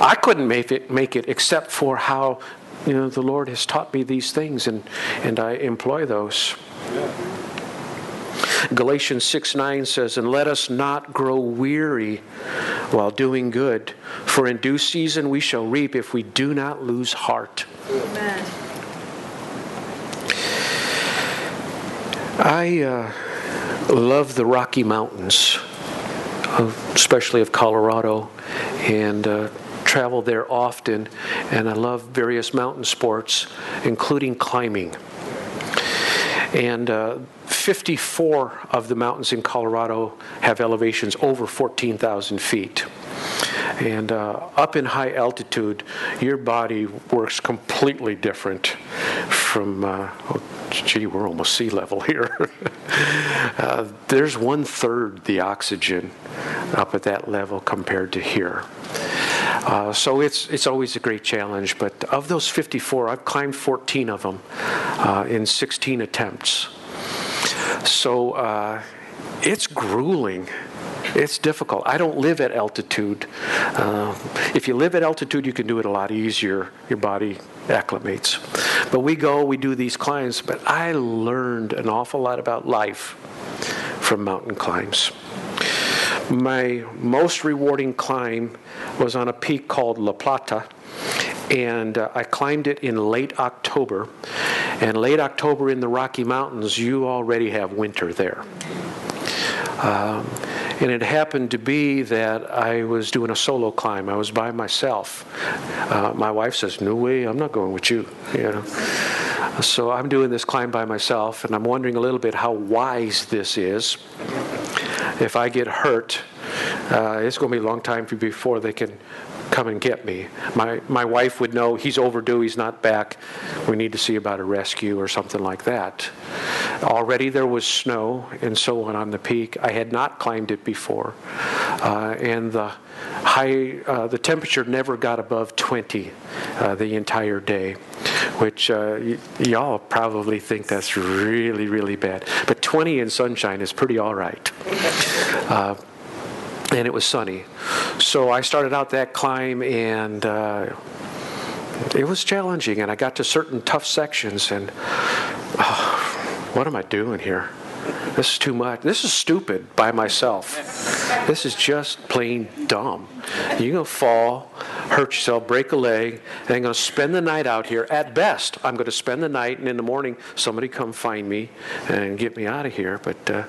I couldn't make it, make it except for how, you know, the Lord has taught me these things, and, and I employ those. Yeah. Galatians 6 9 says, And let us not grow weary while doing good, for in due season we shall reap if we do not lose heart. Amen. I uh, love the Rocky Mountains, especially of Colorado, and uh, travel there often. And I love various mountain sports, including climbing. And uh, 54 of the mountains in Colorado have elevations over 14,000 feet. And uh, up in high altitude, your body works completely different from, uh, oh, gee, we're almost sea level here. [laughs] uh, there's one third the oxygen up at that level compared to here. Uh, so it's it's always a great challenge. But of those 54, I've climbed 14 of them uh, in 16 attempts. So uh, it's grueling. It's difficult. I don't live at altitude. Uh, if you live at altitude, you can do it a lot easier. Your body acclimates. But we go, we do these climbs, but I learned an awful lot about life from mountain climbs. My most rewarding climb was on a peak called La Plata, and uh, I climbed it in late October. And late October in the Rocky Mountains, you already have winter there. Um, and it happened to be that I was doing a solo climb. I was by myself. Uh, my wife says, "No way, I'm not going with you." You know. So I'm doing this climb by myself, and I'm wondering a little bit how wise this is. If I get hurt, uh, it's going to be a long time before they can come and get me. My, my wife would know he's overdue, he's not back. We need to see about a rescue or something like that. Already there was snow and so on on the peak. I had not climbed it before. Uh, and the high, uh, the temperature never got above 20 uh, the entire day, which uh, y- y'all probably think that's really, really bad. But 20 in sunshine is pretty all right. And it was sunny. So I started out that climb, and uh, it was challenging. And I got to certain tough sections, and oh, what am I doing here? This is too much. This is stupid by myself. This is just plain dumb. You're going to fall, hurt yourself, break a leg, and I'm going to spend the night out here. At best, I'm going to spend the night, and in the morning, somebody come find me and get me out of here. But uh,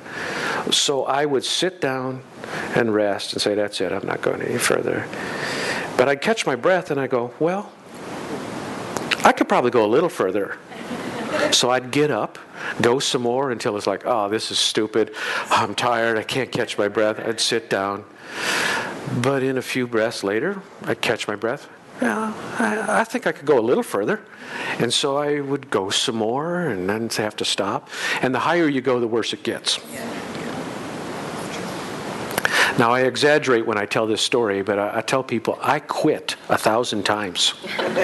so I would sit down and rest and say, That's it, I'm not going any further. But I'd catch my breath and I go, Well, I could probably go a little further. So I'd get up, go some more until it's like, oh, this is stupid. I'm tired. I can't catch my breath. I'd sit down. But in a few breaths later, I'd catch my breath. Yeah, I, I think I could go a little further. And so I would go some more and then have to stop. And the higher you go, the worse it gets. Now, I exaggerate when I tell this story, but I, I tell people I quit a thousand times. [laughs] but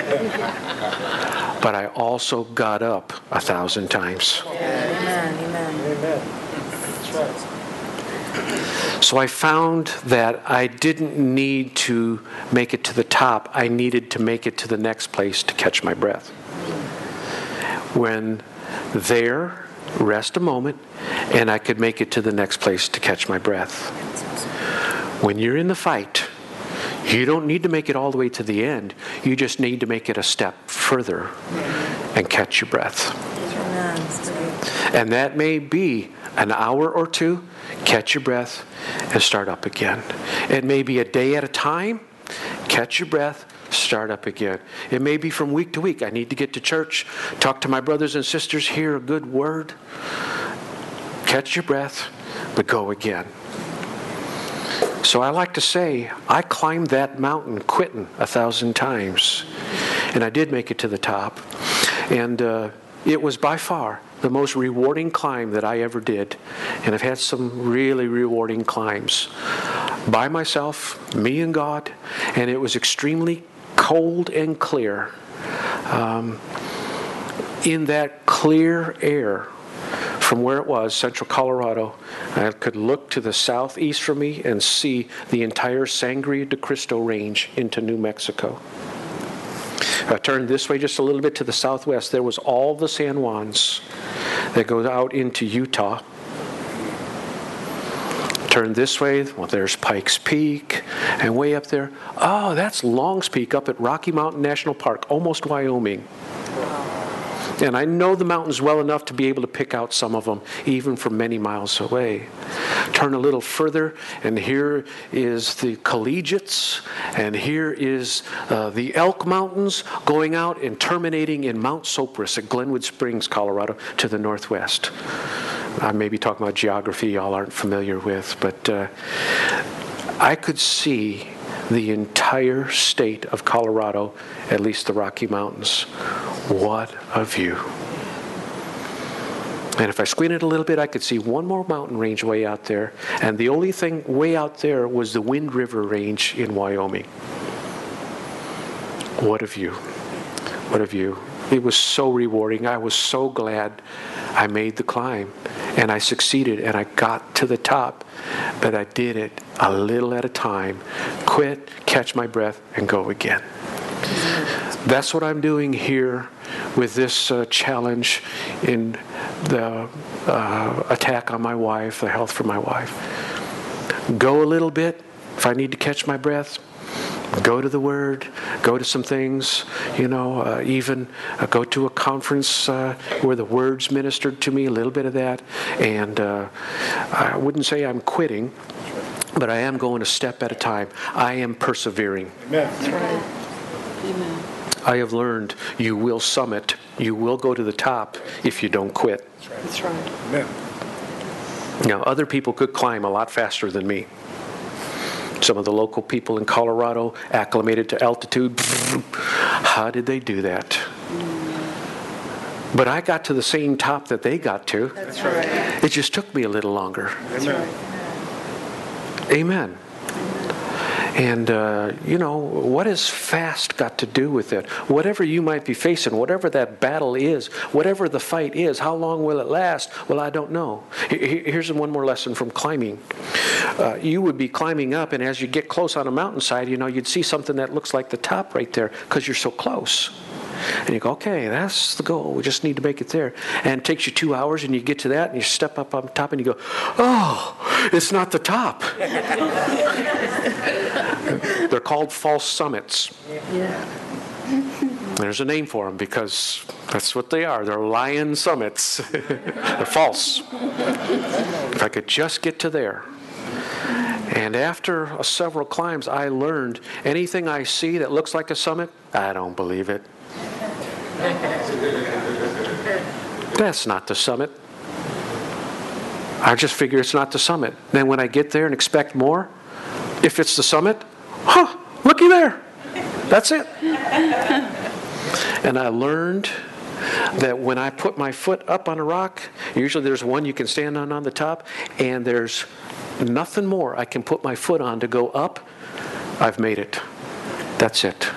I also got up a thousand times. Amen. Amen. So I found that I didn't need to make it to the top, I needed to make it to the next place to catch my breath. When there, rest a moment, and I could make it to the next place to catch my breath. When you're in the fight, you don't need to make it all the way to the end. You just need to make it a step further and catch your breath. And that may be an hour or two, catch your breath, and start up again. It may be a day at a time, catch your breath, start up again. It may be from week to week. I need to get to church, talk to my brothers and sisters, hear a good word, catch your breath, but go again. So I like to say, I climbed that mountain quitting a thousand times. And I did make it to the top. And uh, it was by far the most rewarding climb that I ever did. And I've had some really rewarding climbs by myself, me and God. And it was extremely cold and clear. Um, in that clear air, from where it was, central Colorado, I could look to the southeast from me and see the entire Sangre de Cristo range into New Mexico. I turned this way just a little bit to the southwest. There was all the San Juans that goes out into Utah. Turn this way, well, there's Pikes Peak, and way up there, oh, that's Long's Peak up at Rocky Mountain National Park, almost Wyoming. And I know the mountains well enough to be able to pick out some of them, even from many miles away. Turn a little further, and here is the Collegiates, and here is uh, the Elk Mountains going out and terminating in Mount Sopris at Glenwood Springs, Colorado, to the northwest. I may be talking about geography y'all aren't familiar with, but uh, I could see the entire state of Colorado, at least the Rocky Mountains. What a view. And if I squinted a little bit, I could see one more mountain range way out there. And the only thing way out there was the Wind River Range in Wyoming. What a view. What a view. It was so rewarding. I was so glad I made the climb and I succeeded and I got to the top, but I did it a little at a time. Quit, catch my breath, and go again. That's what I'm doing here with this uh, challenge in the uh, attack on my wife, the health for my wife. Go a little bit if I need to catch my breath. Go to the Word, go to some things, you know, uh, even uh, go to a conference uh, where the Word's ministered to me, a little bit of that. And uh, I wouldn't say I'm quitting, but I am going a step at a time. I am persevering. Amen. That's right. Amen. I have learned you will summit, you will go to the top if you don't quit. That's right. Amen. Now, other people could climb a lot faster than me. Some of the local people in Colorado, acclimated to altitude, how did they do that? But I got to the same top that they got to. That's right. It just took me a little longer. That's Amen. Amen. And, uh, you know, what has fast got to do with it? Whatever you might be facing, whatever that battle is, whatever the fight is, how long will it last? Well, I don't know. He- he- Here's one more lesson from climbing. Uh, you would be climbing up, and as you get close on a mountainside, you know, you'd see something that looks like the top right there because you're so close. And you go, okay, that's the goal. We just need to make it there. And it takes you two hours, and you get to that, and you step up on top, and you go, oh, it's not the top. [laughs] They're called false summits. Yeah. There's a name for them because that's what they are. They're lion summits. [laughs] They're false. If I could just get to there. And after several climbs, I learned anything I see that looks like a summit, I don't believe it. That's not the summit. I just figure it's not the summit. Then when I get there and expect more, if it's the summit, huh, looky there. That's it. and I learned that when I put my foot up on a rock, usually there's one you can stand on on the top, and there's nothing more I can put my foot on to go up, I've made it. That's it.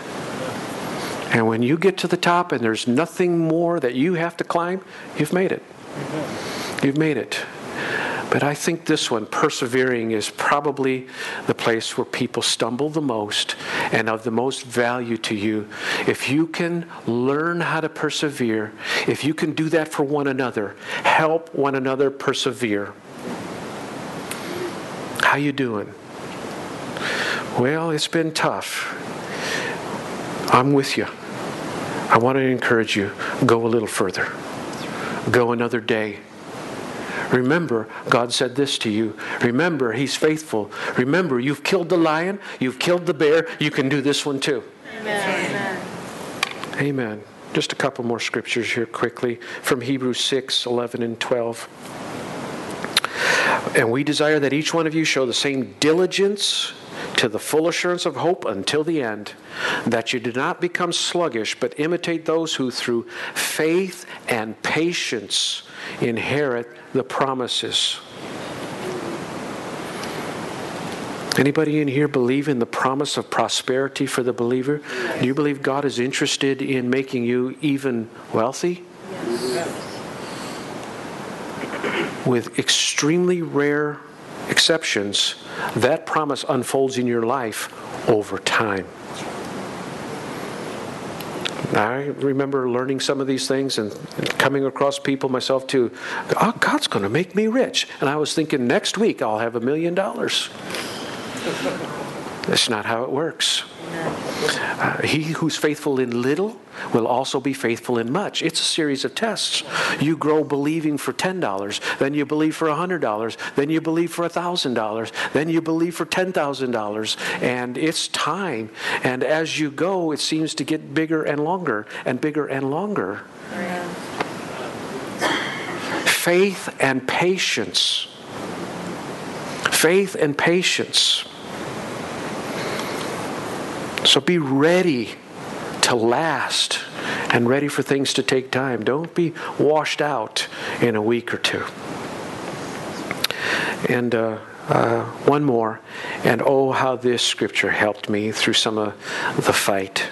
And when you get to the top and there's nothing more that you have to climb, you've made it. You've made it. But I think this one, persevering, is probably the place where people stumble the most and of the most value to you. If you can learn how to persevere, if you can do that for one another, help one another persevere. How you doing? Well, it's been tough. I'm with you. I want to encourage you go a little further. Go another day. Remember, God said this to you. Remember, He's faithful. Remember, you've killed the lion, you've killed the bear, you can do this one too. Amen. Amen. Just a couple more scriptures here quickly from Hebrews 6 11 and 12. And we desire that each one of you show the same diligence to the full assurance of hope until the end, that you do not become sluggish, but imitate those who through faith and patience inherit the promises. Anybody in here believe in the promise of prosperity for the believer? Do you believe God is interested in making you even wealthy? With extremely rare exceptions, that promise unfolds in your life over time. I remember learning some of these things and coming across people myself too. Oh, God's going to make me rich. And I was thinking next week I'll have a million dollars. That's not how it works. Uh, he who's faithful in little will also be faithful in much. It's a series of tests. You grow believing for $10, then you believe for $100, then you believe for $1,000, then you believe for $10,000. And it's time. And as you go, it seems to get bigger and longer and bigger and longer. Faith and patience. Faith and patience. So be ready to last and ready for things to take time. Don't be washed out in a week or two. And uh, uh, one more. And oh, how this scripture helped me through some of the fight.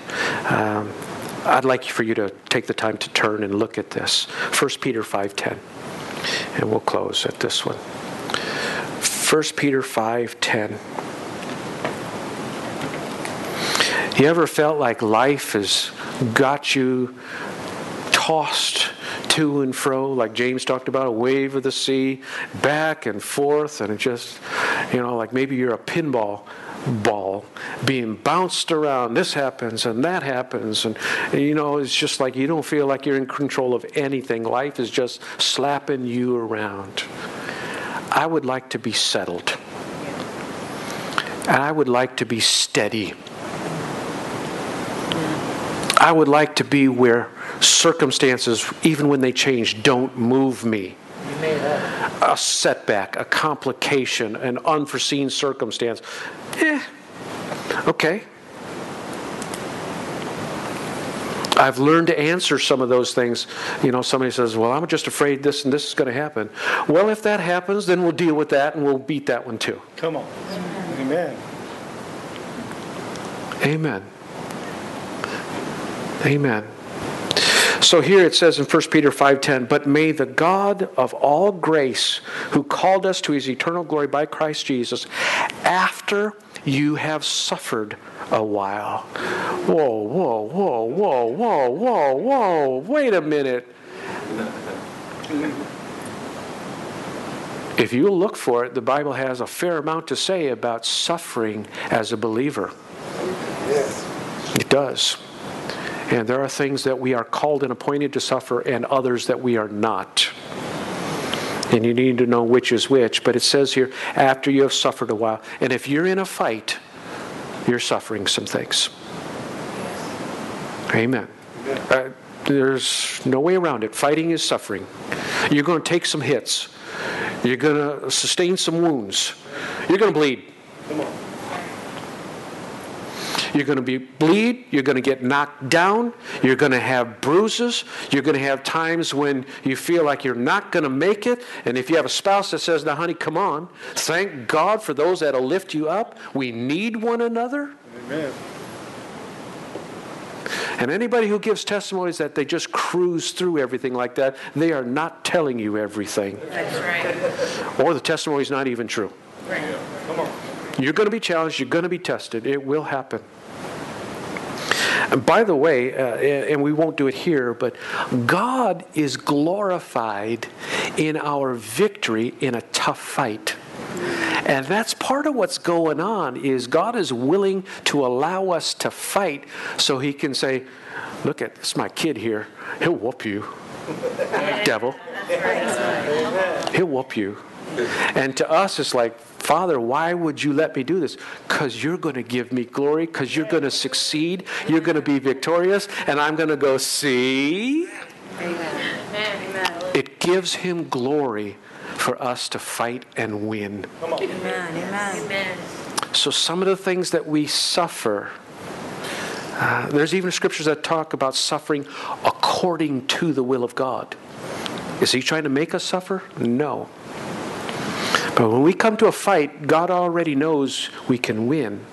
Um, I'd like for you to take the time to turn and look at this. 1 Peter 5:10. and we'll close at this one. 1 Peter 5:10. You ever felt like life has got you tossed to and fro, like James talked about, a wave of the sea, back and forth, and it just, you know, like maybe you're a pinball ball being bounced around. This happens and that happens, and, and you know, it's just like you don't feel like you're in control of anything. Life is just slapping you around. I would like to be settled. And I would like to be steady. I would like to be where circumstances, even when they change, don't move me. A setback, a complication, an unforeseen circumstance. Eh, okay. I've learned to answer some of those things. You know, somebody says, Well, I'm just afraid this and this is going to happen. Well, if that happens, then we'll deal with that and we'll beat that one too. Come on. Amen. Amen. Amen. So here it says in 1 Peter 5:10, "But may the God of all grace, who called us to his eternal glory by Christ Jesus, after you have suffered a while." Whoa, whoa, whoa, whoa, whoa, whoa, whoa. Wait a minute. If you look for it, the Bible has a fair amount to say about suffering as a believer. Yes. It does. And there are things that we are called and appointed to suffer, and others that we are not. And you need to know which is which. But it says here, after you have suffered a while. And if you're in a fight, you're suffering some things. Amen. Uh, there's no way around it. Fighting is suffering. You're going to take some hits, you're going to sustain some wounds, you're going to bleed. You're going to be bleed. You're going to get knocked down. You're going to have bruises. You're going to have times when you feel like you're not going to make it. And if you have a spouse that says, "Now, honey, come on," thank God for those that'll lift you up. We need one another. Amen. And anybody who gives testimonies that they just cruise through everything like that, they are not telling you everything. That's right. Or the testimony is not even true. Come on. You're going to be challenged. You're going to be tested. It will happen. And by the way, uh, and we won't do it here, but God is glorified in our victory in a tough fight. And that's part of what's going on is God is willing to allow us to fight so he can say, look at this my kid here. He'll whoop you. Devil. He'll whoop you. And to us, it's like, Father, why would you let me do this? Because you're going to give me glory, because you're going to succeed, you're going to be victorious, and I'm going to go, see? Amen. It gives him glory for us to fight and win. Amen. Amen. So, some of the things that we suffer, uh, there's even scriptures that talk about suffering according to the will of God. Is he trying to make us suffer? No. But when we come to a fight, God already knows we can win.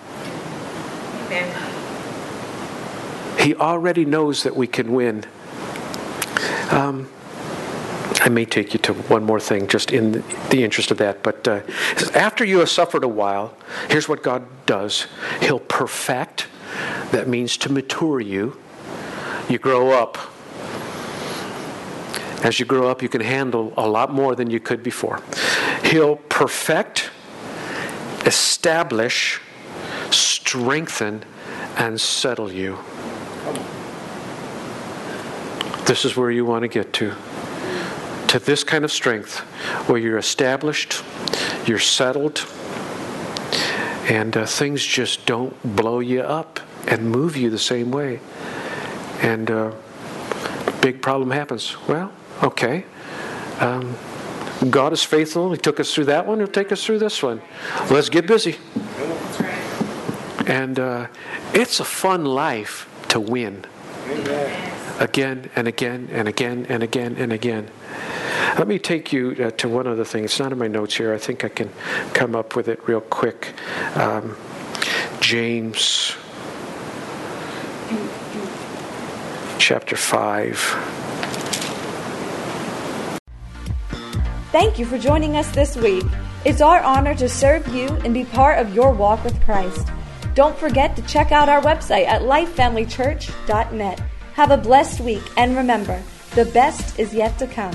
Amen. He already knows that we can win. Um, I may take you to one more thing, just in the interest of that. But uh, after you have suffered a while, here's what God does He'll perfect. That means to mature you. You grow up. As you grow up, you can handle a lot more than you could before. He'll perfect, establish, strengthen, and settle you. This is where you want to get to. To this kind of strength where you're established, you're settled, and uh, things just don't blow you up and move you the same way. And uh, big problem happens. Well, okay. Um, God is faithful. He took us through that one. He'll take us through this one. Let's get busy. And uh, it's a fun life to win. Again and again and again and again and again. Let me take you uh, to one other thing. It's not in my notes here. I think I can come up with it real quick. Um, James chapter 5. Thank you for joining us this week. It's our honor to serve you and be part of your walk with Christ. Don't forget to check out our website at lifefamilychurch.net. Have a blessed week and remember, the best is yet to come.